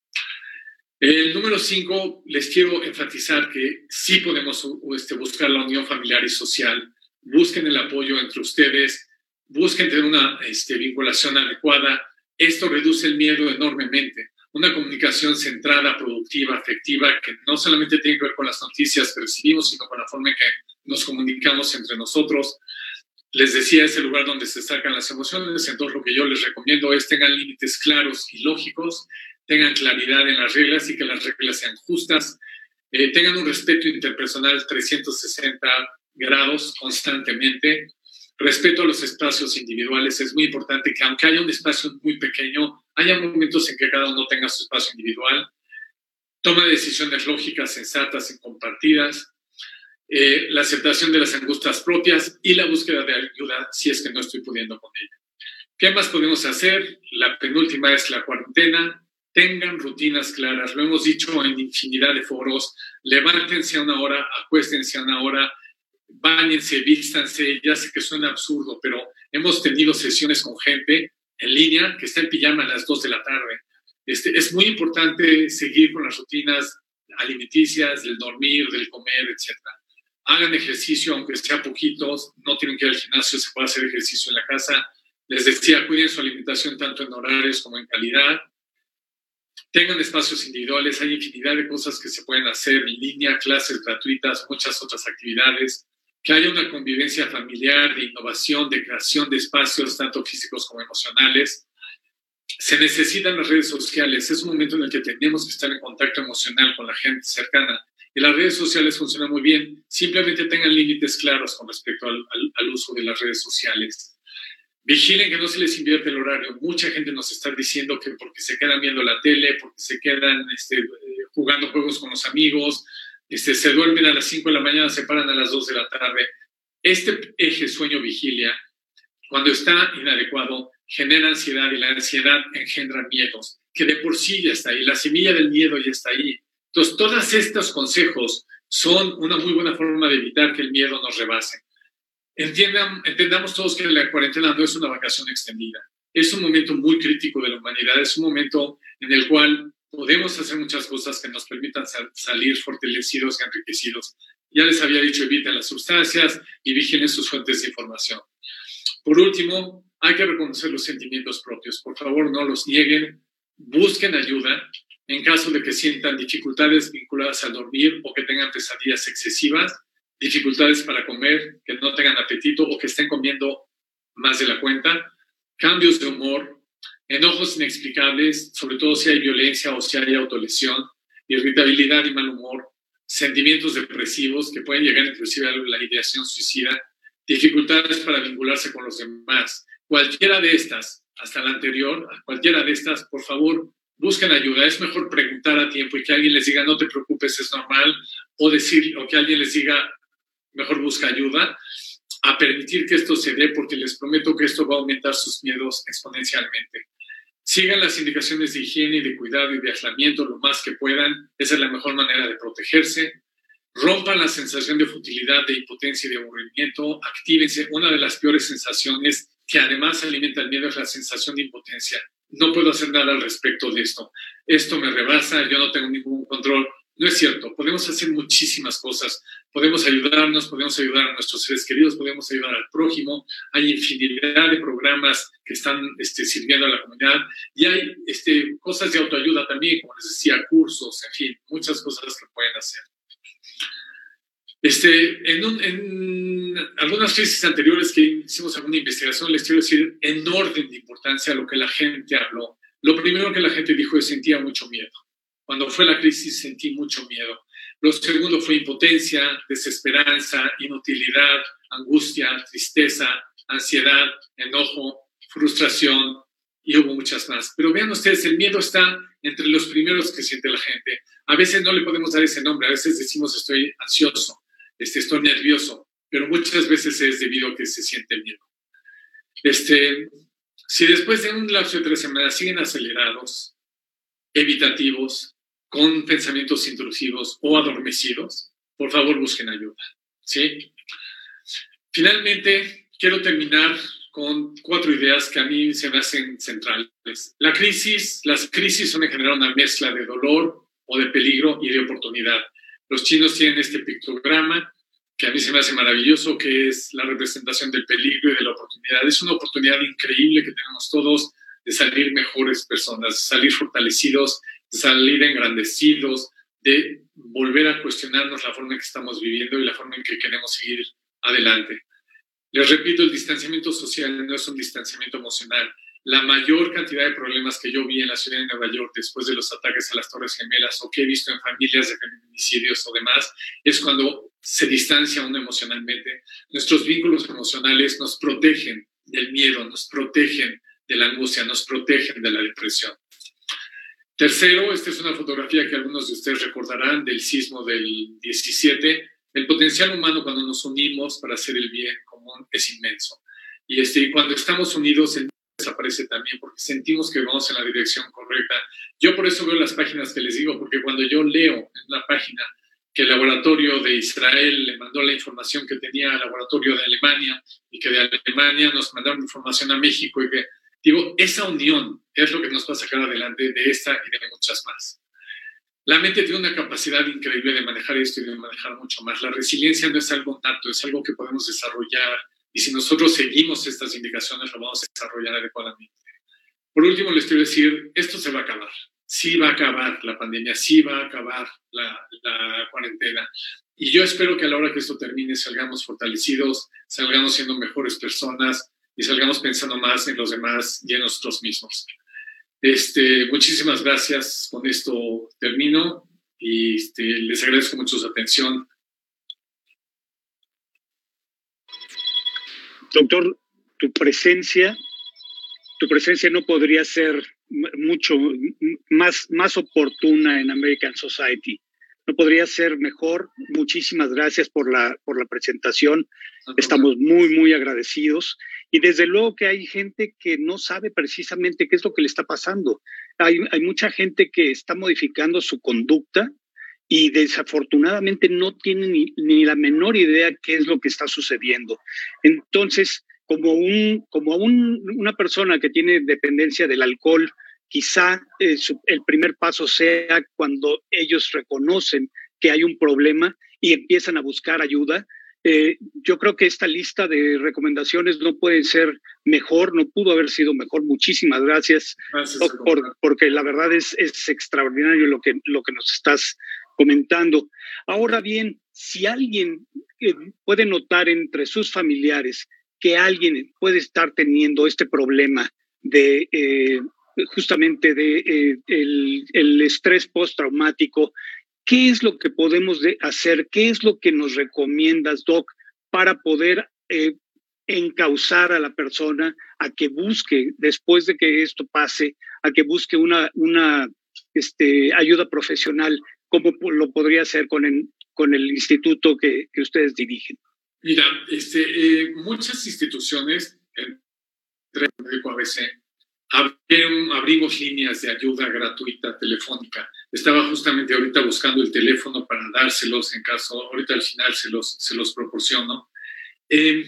El número cinco, les quiero enfatizar que sí podemos este, buscar la unión familiar y social. Busquen el apoyo entre ustedes, busquen tener una este, vinculación adecuada. Esto reduce el miedo enormemente una comunicación centrada, productiva, afectiva, que no solamente tiene que ver con las noticias que recibimos, sino con la forma en que nos comunicamos entre nosotros. Les decía, es el lugar donde se sacan las emociones, entonces lo que yo les recomiendo es tengan límites claros y lógicos, tengan claridad en las reglas y que las reglas sean justas, eh, tengan un respeto interpersonal 360 grados constantemente, respeto a los espacios individuales. Es muy importante que aunque haya un espacio muy pequeño, haya momentos en que cada uno tenga su espacio individual. Toma decisiones lógicas, sensatas y compartidas. eh, la aceptación de las angustias propias y la búsqueda de ayuda si es que no estoy pudiendo con ella. ¿Qué más podemos hacer? La penúltima es la cuarentena. Tengan rutinas claras. Lo hemos dicho en infinidad de foros. Levántense a una hora, acuéstense a una hora, bañense, vístanse. Ya sé que suena absurdo, pero hemos tenido sesiones con gente en línea que está en pijama a las 2 de la tarde. Este, es muy importante seguir con las rutinas alimenticias, del dormir, del comer, etc. Hagan ejercicio, aunque sea poquitos, no tienen que ir al gimnasio, se puede hacer ejercicio en la casa. Les decía, cuiden su alimentación tanto en horarios como en calidad. Tengan espacios individuales, hay infinidad de cosas que se pueden hacer en línea, clases gratuitas, muchas otras actividades. Que haya una convivencia familiar de innovación, de creación de espacios, tanto físicos como emocionales. Se necesitan las redes sociales, es un momento en el que tenemos que estar en contacto emocional con la gente cercana. Y las redes sociales funcionan muy bien, simplemente tengan límites claros con respecto al, al uso de las redes sociales Vigilen que no se les invierte el horario. Mucha gente nos está diciendo que porque se quedan viendo la tele, porque se quedan este, jugando juegos con los amigos, este, se duermen a las 5 de la mañana, se paran a las 2 de la tarde. Este eje sueño-vigilia, cuando está inadecuado, genera ansiedad y la ansiedad engendra miedos, que de por sí ya está ahí. La semilla del miedo ya está ahí. Entonces, todos estos consejos son una muy buena forma de evitar que el miedo nos rebase. Entiendan, entendamos todos que la cuarentena no es una vacación extendida. Es un momento muy crítico de la humanidad, es un momento en el cual podemos hacer muchas cosas que nos permitan salir fortalecidos y enriquecidos. Ya les había dicho, eviten las sustancias y vigilen sus fuentes de información. Por último, hay que reconocer los sentimientos propios. Por favor, no los nieguen, busquen ayuda en caso de que sientan dificultades vinculadas al dormir o que tengan pesadillas excesivas dificultades para comer, que no tengan apetito o que estén comiendo más de la cuenta, cambios de humor, enojos inexplicables, sobre todo si hay violencia o si hay autolesión, irritabilidad y mal humor, sentimientos depresivos que pueden llegar inclusive a la ideación suicida, dificultades para vincularse con los demás. Cualquiera de estas, hasta la anterior, cualquiera de estas, por favor, busquen ayuda. Es mejor preguntar a tiempo y que alguien les diga, no te preocupes, es normal, o decir, o que alguien les diga, mejor busca ayuda, a permitir que esto se dé porque les prometo que esto va a aumentar sus miedos exponencialmente. Sigan las indicaciones de higiene y de cuidado y de aislamiento lo más que puedan. Esa es la mejor manera de protegerse. Rompan la sensación de futilidad, de impotencia y de aburrimiento. Actívense. Una de las peores sensaciones que además alimenta el miedo es la sensación de impotencia. No puedo hacer nada al respecto de esto. Esto me rebasa, yo no tengo ningún control. No es cierto, podemos hacer muchísimas cosas, podemos ayudarnos, podemos ayudar a nuestros seres queridos, podemos ayudar al prójimo, hay infinidad de programas que están este, sirviendo a la comunidad y hay este, cosas de autoayuda también, como les decía, cursos, en fin, muchas cosas que pueden hacer. Este, en, en algunas crisis anteriores que hicimos alguna investigación, les quiero decir en orden de importancia lo que la gente habló. Lo primero que la gente dijo es sentía mucho miedo cuando fue la crisis sentí mucho miedo. Lo segundo fue impotencia, desesperanza, inutilidad, angustia, tristeza, ansiedad, enojo, frustración y hubo muchas más. Pero vean ustedes, el miedo está entre los primeros que siente la gente. A veces no le podemos dar ese nombre, a veces decimos estoy ansioso, este, estoy nervioso, pero muchas veces es debido a que se siente miedo. Este, si después de un lapso de tres semanas siguen acelerados, evitativos, con pensamientos intrusivos o adormecidos, por favor busquen ayuda. ¿sí? Finalmente, quiero terminar con cuatro ideas que a mí se me hacen centrales. La crisis, las crisis son en general una mezcla de dolor o de peligro y de oportunidad. Los chinos tienen este pictograma que a mí se me hace maravilloso, que es la representación del peligro y de la oportunidad. Es una oportunidad increíble que tenemos todos de salir mejores personas, salir fortalecidos salir engrandecidos, de volver a cuestionarnos la forma en que estamos viviendo y la forma en que queremos seguir adelante. Les repito, el distanciamiento social no es un distanciamiento emocional. La mayor cantidad de problemas que yo vi en la ciudad de Nueva York después de los ataques a las Torres Gemelas o que he visto en familias de feminicidios o demás, es cuando se distancia uno emocionalmente. Nuestros vínculos emocionales nos protegen del miedo, nos protegen de la angustia, nos protegen de la depresión. Tercero, esta es una fotografía que algunos de ustedes recordarán del sismo del 17. el potencial humano cuando nos unimos para hacer el bien común es inmenso. Y este, cuando estamos unidos, el desaparece también porque sentimos que vamos en la dirección correcta. Yo por eso veo las páginas que les digo, porque cuando yo leo en una página que el laboratorio de Israel le mandó la información que tenía al laboratorio de Alemania y que de Alemania nos mandaron información a México y que, digo, esa unión es lo que nos va a sacar adelante de esta y de muchas más. La mente tiene una capacidad increíble de manejar esto y de manejar mucho más. La resiliencia no es algo nato, es algo que podemos desarrollar y si nosotros seguimos estas indicaciones lo vamos a desarrollar adecuadamente. Por último, les quiero decir, esto se va a acabar sí va a acabar la pandemia, sí va a acabar la, cuarentena. Y yo espero que a la hora que esto termine salgamos fortalecidos, salgamos siendo mejores personas y salgamos pensando más en los demás y en nosotros mismos. Este, muchísimas gracias. Con esto termino y este, les agradezco mucho su atención. Doctor, tu presencia, tu presencia no podría ser mucho más, más oportuna en American Society. No podría ser mejor. Muchísimas gracias por la, por la presentación. Estamos muy, muy agradecidos. Y desde luego que hay gente que no sabe precisamente qué es lo que le está pasando. Hay, hay mucha gente que está modificando su conducta y desafortunadamente no tiene ni, ni, la menor idea qué es lo que está sucediendo. Entonces, como, un, como un, una persona que tiene dependencia del alcohol, quizá eh, el primer paso sea cuando ellos reconocen que hay un problema y empiezan a buscar ayuda. Eh, yo creo que esta lista de recomendaciones no puede ser mejor, no pudo haber sido mejor. Muchísimas gracias, por, porque la verdad es, es extraordinario lo que, lo que nos estás comentando. Ahora bien, si alguien eh, puede notar entre sus familiares que alguien puede estar teniendo este problema de justamente de eh, el, estrés postraumático. ¿Qué es lo que podemos hacer? ¿Qué es lo que nos recomiendas, Doc, para poder eh, encauzar a la persona a que busque, después de que esto pase, a que busque una, una este, ayuda profesional, como lo podría hacer con el, con el instituto que, que ustedes dirigen? Mira, este, eh, muchas instituciones, el médico ABC, abrimos líneas de ayuda gratuita telefónica. Estaba justamente ahorita buscando el teléfono para dárselos en caso, ahorita al final se los, se los proporciono. Em,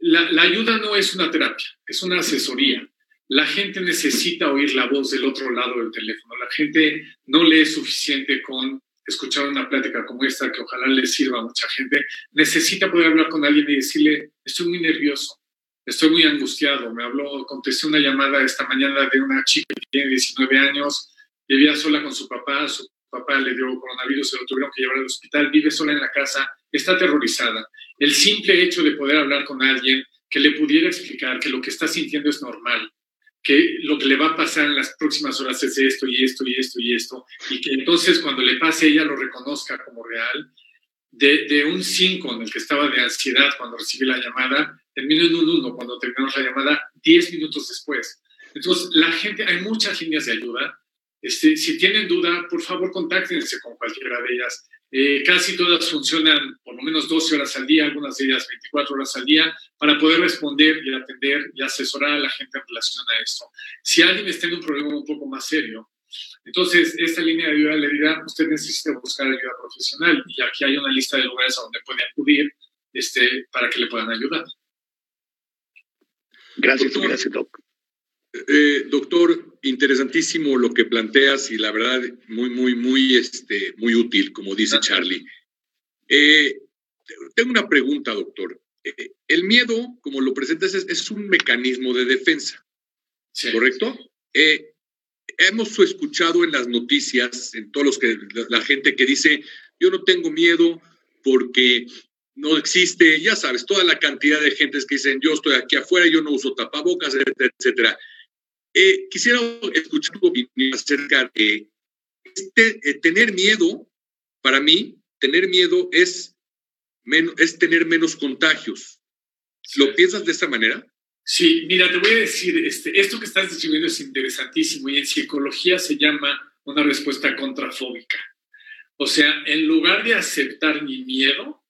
la, la, ayuda no es una terapia, es una asesoría. La gente necesita oír la voz del otro lado del teléfono. La gente no le es suficiente con escuchar una plática como esta, que ojalá le sirva a mucha gente. Necesita poder hablar con alguien y decirle, estoy muy nervioso, estoy muy angustiado. Me habló, contesté una llamada esta mañana de una chica que tiene 19 años, vivía sola con su papá, su papá le dio coronavirus, se lo tuvieron que llevar al hospital, vive sola en la casa, está aterrorizada. El simple hecho de poder hablar con alguien que le pudiera explicar que lo que está sintiendo es normal, que lo que le va a pasar en las próximas horas es esto y esto y esto y esto, y que entonces cuando le pase ella lo reconozca como real, de, de un 5 en el que estaba de ansiedad cuando recibí la llamada, terminó en un 1 cuando terminamos la llamada 10 minutos después. Entonces, la gente, hay muchas líneas de ayuda. Este, si tienen duda, por favor, contáctense con cualquiera de ellas. Eh, casi todas funcionan por lo menos 12 horas al día, algunas de ellas 24 horas al día, para poder responder y atender y asesorar a la gente en relación a esto. Si alguien está en un problema un poco más serio, entonces esta línea de ayuda le dirá, usted necesita buscar ayuda profesional y aquí hay una lista de lugares a donde puede acudir este, para que le puedan ayudar. Gracias, doctor, gracias, Doc. Eh, doctor, interesantísimo lo que planteas y la verdad muy, muy, muy, este, muy útil, como dice Charlie. Eh, tengo una pregunta, doctor. Eh, el miedo, como lo presentas, es, un mecanismo de defensa, ¿correcto? Hemos escuchado en las noticias, en todos los que la gente que dice, yo no tengo miedo porque no existe, ya sabes, toda la cantidad de gentes que dicen, yo estoy aquí afuera, yo no uso tapabocas, etcétera, etcétera. Eh, quisiera escuchar tu opinión acerca de este, eh, tener miedo, para mí, tener miedo es, es tener menos contagios. ¿Lo piensas de esta manera? Sí, mira, te voy a decir, este, esto que estás describiendo es interesantísimo y en psicología se llama una respuesta contrafóbica. O sea, en lugar de aceptar mi miedo,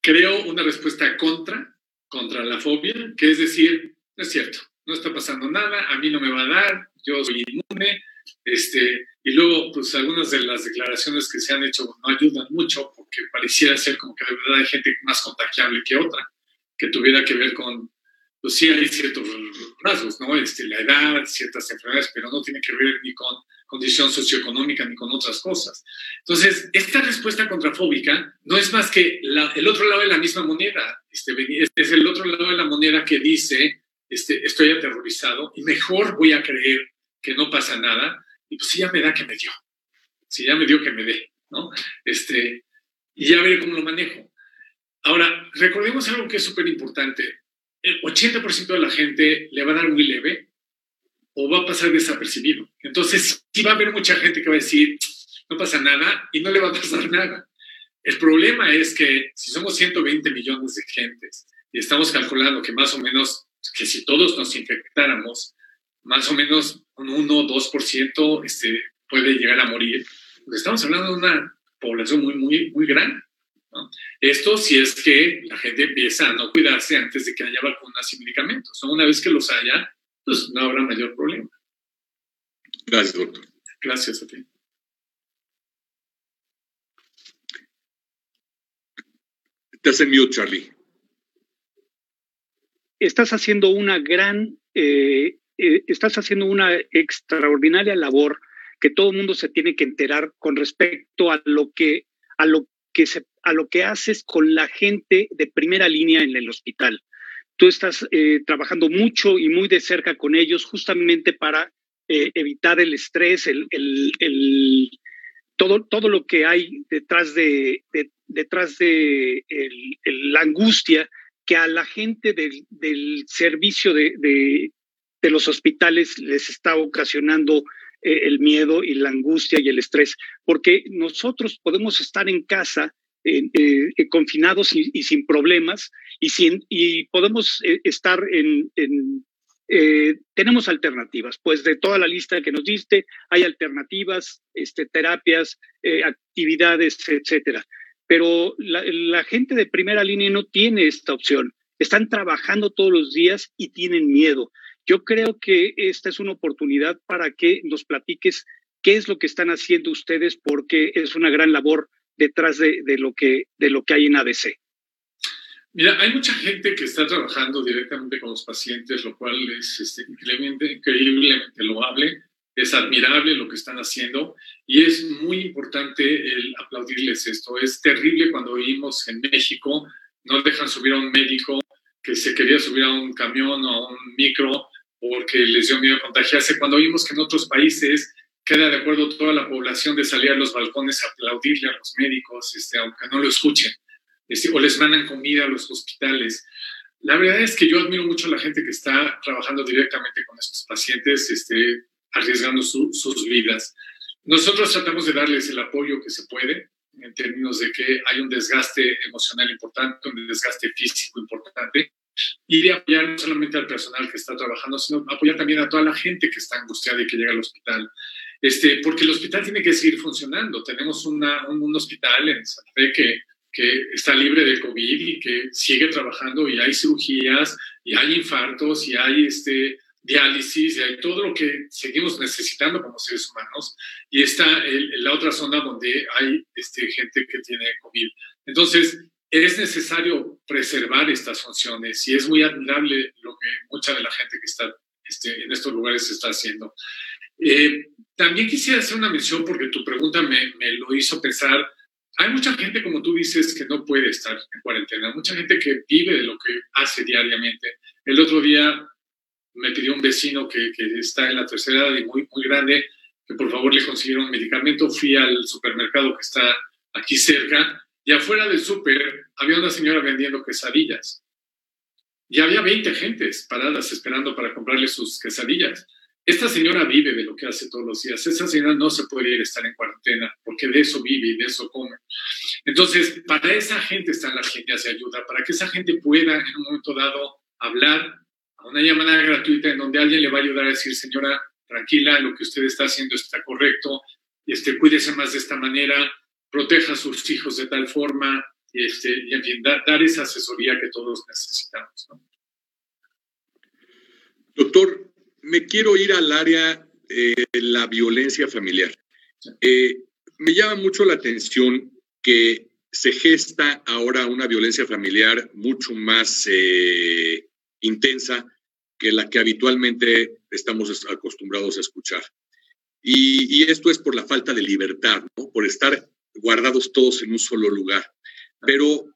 creo una respuesta contra, contra la fobia, que es decir, no es cierto, no está pasando nada, a mí no me va a dar, yo soy inmune, este, y luego, pues algunas de las declaraciones que se han hecho no ayudan mucho porque pareciera ser como que de verdad hay gente más contagiable que otra, que tuviera que ver con, pues sí hay ciertos rasgos, ¿no? Este, la edad, ciertas enfermedades, pero no tiene que ver ni con condición socioeconómica ni con otras cosas. Entonces, esta respuesta contrafóbica no es más que el otro lado de la misma moneda. Este, es el otro lado de la moneda que dice, este, estoy aterrorizado y mejor voy a creer que no pasa nada y pues si ya me da que me dio, si ya me dio que me dé, ¿no? Este, y ya veré cómo lo manejo. Ahora, recordemos algo que es súper importante. El 80% de la gente le va a dar muy leve o va a pasar desapercibido. Entonces, sí va a haber mucha gente que va a decir, no pasa nada y no le va a pasar nada. El problema es que si somos 120 millones de gentes y estamos calculando que más o menos, que si todos nos infectáramos, más o menos un 1 o 2% este, puede llegar a morir, pues estamos hablando de una población muy, muy, muy grande. Esto si es que la gente empieza a no cuidarse antes de que haya vacunas y medicamentos. Una vez que los haya, pues no habrá mayor problema. Gracias, doctor. Gracias a ti. Estás en mute, Charlie. Estás haciendo una gran, eh, eh, estás haciendo una extraordinaria labor que todo el mundo se tiene que enterar con respecto a lo que, a lo que a lo que haces con la gente de primera línea en el hospital. Tú estás eh, trabajando mucho y muy de cerca con ellos justamente para eh, evitar el estrés, el, el, todo, todo lo que hay detrás de, detrás de la angustia que a la gente del, del servicio de, de, los hospitales les está ocasionando eh, el miedo y la angustia y el estrés, porque nosotros podemos estar en casa eh, eh, confinados y, sin problemas y, sin, y podemos estar en, tenemos alternativas, pues de toda la lista que nos diste hay alternativas, este, terapias, actividades, etcétera. Pero la, la gente de primera línea no tiene esta opción. Están trabajando todos los días y tienen miedo. Yo creo que esta es una oportunidad para que nos platiques qué es lo que están haciendo ustedes, porque es una gran labor detrás de, lo, que, de lo que hay en ADC. Mira, hay mucha gente que está trabajando directamente con los pacientes, lo cual es este, increíblemente, increíblemente loable, es admirable lo que están haciendo y es muy importante el aplaudirles esto. Es terrible cuando oímos en México no dejan subir a un médico que se quería subir a un camión o a un micro porque les dio miedo contagiarse, cuando vimos que en otros países queda de acuerdo toda la población de salir a los balcones a aplaudirle a los médicos, este, aunque no lo escuchen, este, o les mandan comida a los hospitales. La verdad es que yo admiro mucho a la gente que está trabajando directamente con estos pacientes, este, arriesgando sus vidas. Nosotros tratamos de darles el apoyo que se puede, en términos de que hay un desgaste emocional importante, un desgaste físico importante, y de apoyar no solamente al personal que está trabajando, sino apoyar también a toda la gente que está angustiada y que llega al hospital. Este, porque el hospital tiene que seguir funcionando. Tenemos una, un, hospital en Santa Fe que, que está libre de COVID y que sigue trabajando y hay cirugías y hay infartos y hay este, diálisis y hay todo lo que seguimos necesitando como seres humanos. Y está en la otra zona donde hay este, gente que tiene COVID. Entonces, es necesario preservar estas funciones y es muy admirable lo que mucha de la gente que está este, en estos lugares está haciendo. Eh, también quisiera hacer una mención porque tu pregunta me, lo hizo pensar. Hay mucha gente, como tú dices, que no puede estar en cuarentena, mucha gente que vive de lo que hace diariamente. El otro día me pidió un vecino que, que está en la tercera edad y muy, muy grande que por favor le consiguiera un medicamento. Fui al supermercado que está aquí cerca y afuera del súper había una señora vendiendo quesadillas. Y había 20 gentes paradas esperando para comprarle sus quesadillas. Esta señora vive de lo que hace todos los días. Esa señora no se puede ir a estar en cuarentena porque de eso vive y de eso come. Entonces, para esa gente están las líneas de ayuda, para que esa gente pueda en un momento dado hablar a una llamada gratuita en donde alguien le va a ayudar a decir, señora, tranquila, lo que usted está haciendo está correcto, este, cuídese más de esta manera, proteja a sus hijos de tal forma, y, este, y en fin, dar, esa asesoría que todos necesitamos. Doctor, me quiero ir al área de la violencia familiar. Eh, me llama mucho la atención que se gesta ahora una violencia familiar mucho más eh, intensa que la que habitualmente estamos acostumbrados a escuchar. Y, esto es por la falta de libertad, ¿no? por estar guardados todos en un solo lugar. Pero,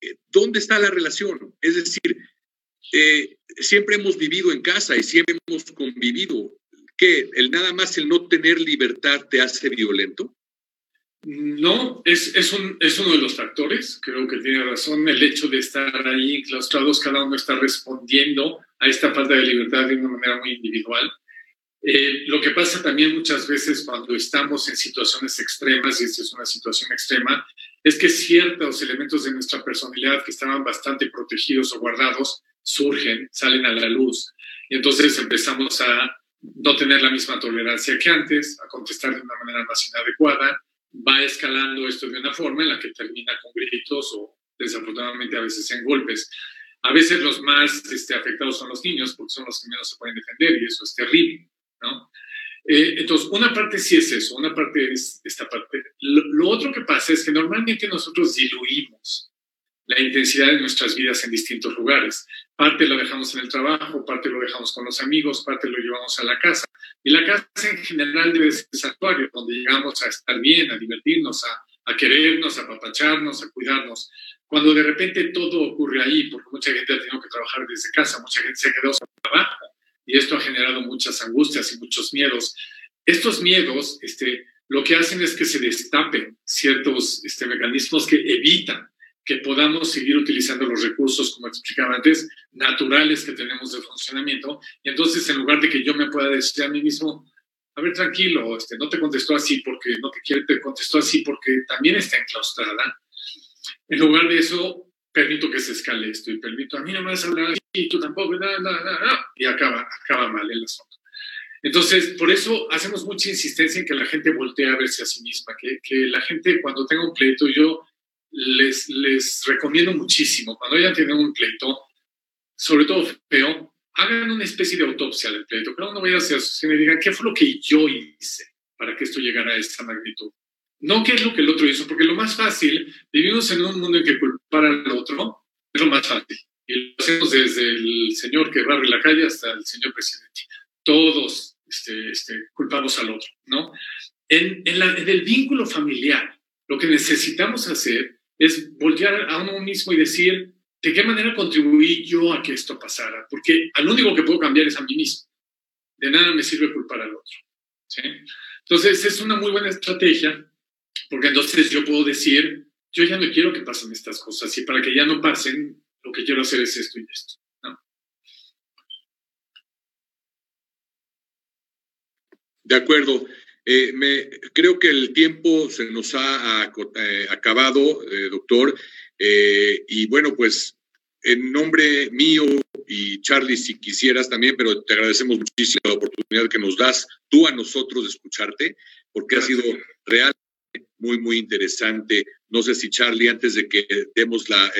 eh, ¿dónde está la relación? Es decir, eh, siempre hemos vivido en casa y siempre hemos convivido. ¿Qué? ¿El nada más el no tener libertad te hace violento? No, es, es, un, es uno de los factores. Creo que tiene razón el hecho de estar ahí enclaustrados, cada uno está respondiendo a esta falta de libertad de una manera muy individual. Eh, lo que pasa también muchas veces cuando estamos en situaciones extremas, y esta es una situación extrema, es que ciertos elementos de nuestra personalidad que estaban bastante protegidos o guardados surgen, salen a la luz. Y entonces empezamos a no tener la misma tolerancia que antes, a contestar de una manera más inadecuada. Va escalando esto de una forma en la que termina con gritos o desafortunadamente a veces en golpes. A veces los más este, afectados son los niños porque son los que menos se pueden defender y eso es terrible, ¿no? Eh, entonces, una parte sí es eso, una parte es esta parte. Lo, otro que pasa es que normalmente nosotros diluimos la intensidad de nuestras vidas en distintos lugares. Parte lo dejamos en el trabajo, parte lo dejamos con los amigos, parte lo llevamos a la casa. Y la casa en general debe ser santuario, donde llegamos a estar bien, a divertirnos, a, a querernos, a apapacharnos, a cuidarnos. Cuando de repente todo ocurre ahí, porque mucha gente ha tenido que trabajar desde casa, mucha gente se ha quedado sin trabajo, y esto ha generado muchas angustias y muchos miedos. Estos miedos, este, lo que hacen es que se destapen ciertos este, mecanismos que evitan que podamos seguir utilizando los recursos, como explicaba antes, naturales que tenemos de funcionamiento. Y entonces, en lugar de que yo me pueda decir a mí mismo, a ver, tranquilo, este, no te contestó así porque no te quiere, te contestó así porque también está enclaustrada, en lugar de eso, permito que se escale esto y permito, a mí no me vas a hablar así, tú tampoco, nada, nada, nada, y acaba, acaba mal el asunto. Entonces, por eso hacemos mucha insistencia en que la gente voltee a verse a sí misma, que, que la gente cuando tenga un pleito, yo les, les recomiendo muchísimo, cuando hayan tenido un pleito, sobre todo feo, hagan una especie de autopsia del pleito, pero no vaya a hacer eso, me digan, ¿qué fue lo que yo hice para que esto llegara a esta magnitud? No qué es lo que el otro hizo, porque lo más fácil, vivimos en un mundo en que culpar al otro es lo más fácil. Y lo hacemos desde el señor que barre la calle hasta el señor presidente. Todos este, este, culpamos al otro, ¿no? En, en, en el vínculo familiar, lo que necesitamos hacer es voltear a uno mismo y decir, ¿de qué manera contribuí yo a que esto pasara? Porque al único que puedo cambiar es a mí mismo. De nada me sirve culpar al otro. ¿sí? Entonces, es una muy buena estrategia porque entonces yo puedo decir, yo ya no quiero que pasen estas cosas y para que ya no pasen, lo que quiero hacer es esto y esto. De acuerdo. Eh, me, creo que el tiempo se nos ha eh, acabado, eh, doctor. y bueno, pues en nombre mío y Charlie, si quisieras también, pero te agradecemos muchísimo la oportunidad que nos das tú a nosotros de escucharte, porque ha sido real muy, muy interesante. No sé si Charlie, antes de que demos la,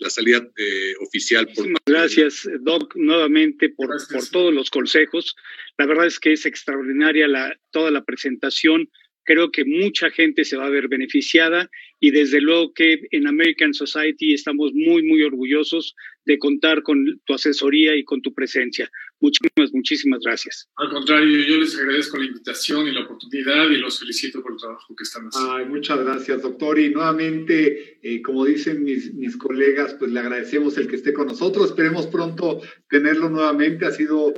la salida eh, oficial. Por... Gracias, Doc, nuevamente por, por todos los consejos. La verdad es que es extraordinaria la, toda la presentación creo que mucha gente se va a ver beneficiada y desde luego que en American Society estamos muy, muy orgullosos de contar con tu asesoría y con tu presencia. Muchísimas, muchísimas gracias. Al contrario, yo les agradezco la invitación y la oportunidad y los felicito por el trabajo que están haciendo. Ay, muchas gracias, doctor. Y nuevamente, eh, como dicen mis, mis colegas, pues le agradecemos el que esté con nosotros. Esperemos pronto tenerlo nuevamente. Ha sido...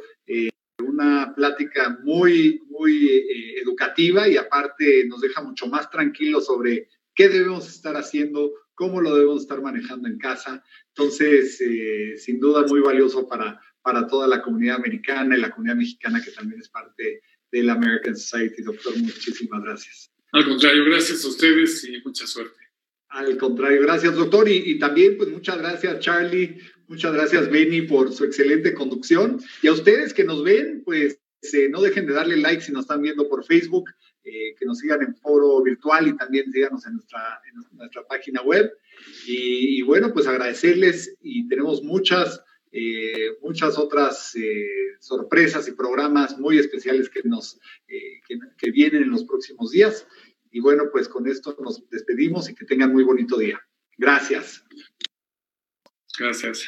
Una plática muy, muy eh, educativa y aparte nos deja mucho más tranquilos sobre qué debemos estar haciendo, cómo lo debemos estar manejando en casa. Entonces, eh, sin duda, muy valioso para, para toda la comunidad americana y la comunidad mexicana que también es parte de la American Society. Doctor, muchísimas gracias. Al contrario, gracias a ustedes y mucha suerte. Al contrario, gracias, doctor. Y, y también, pues muchas gracias, Charlie, Muchas gracias, Benny, por su excelente conducción. Y a ustedes que nos ven, pues eh, no dejen de darle like si nos están viendo por Facebook. eh, que nos sigan en foro virtual y también síganos en nuestra, página web. Y, bueno, pues agradecerles y tenemos muchas, eh, muchas otras sorpresas y programas muy especiales que, nos, que vienen en los próximos días. Y bueno, pues con esto nos despedimos y que tengan muy bonito día. Gracias. Gracias.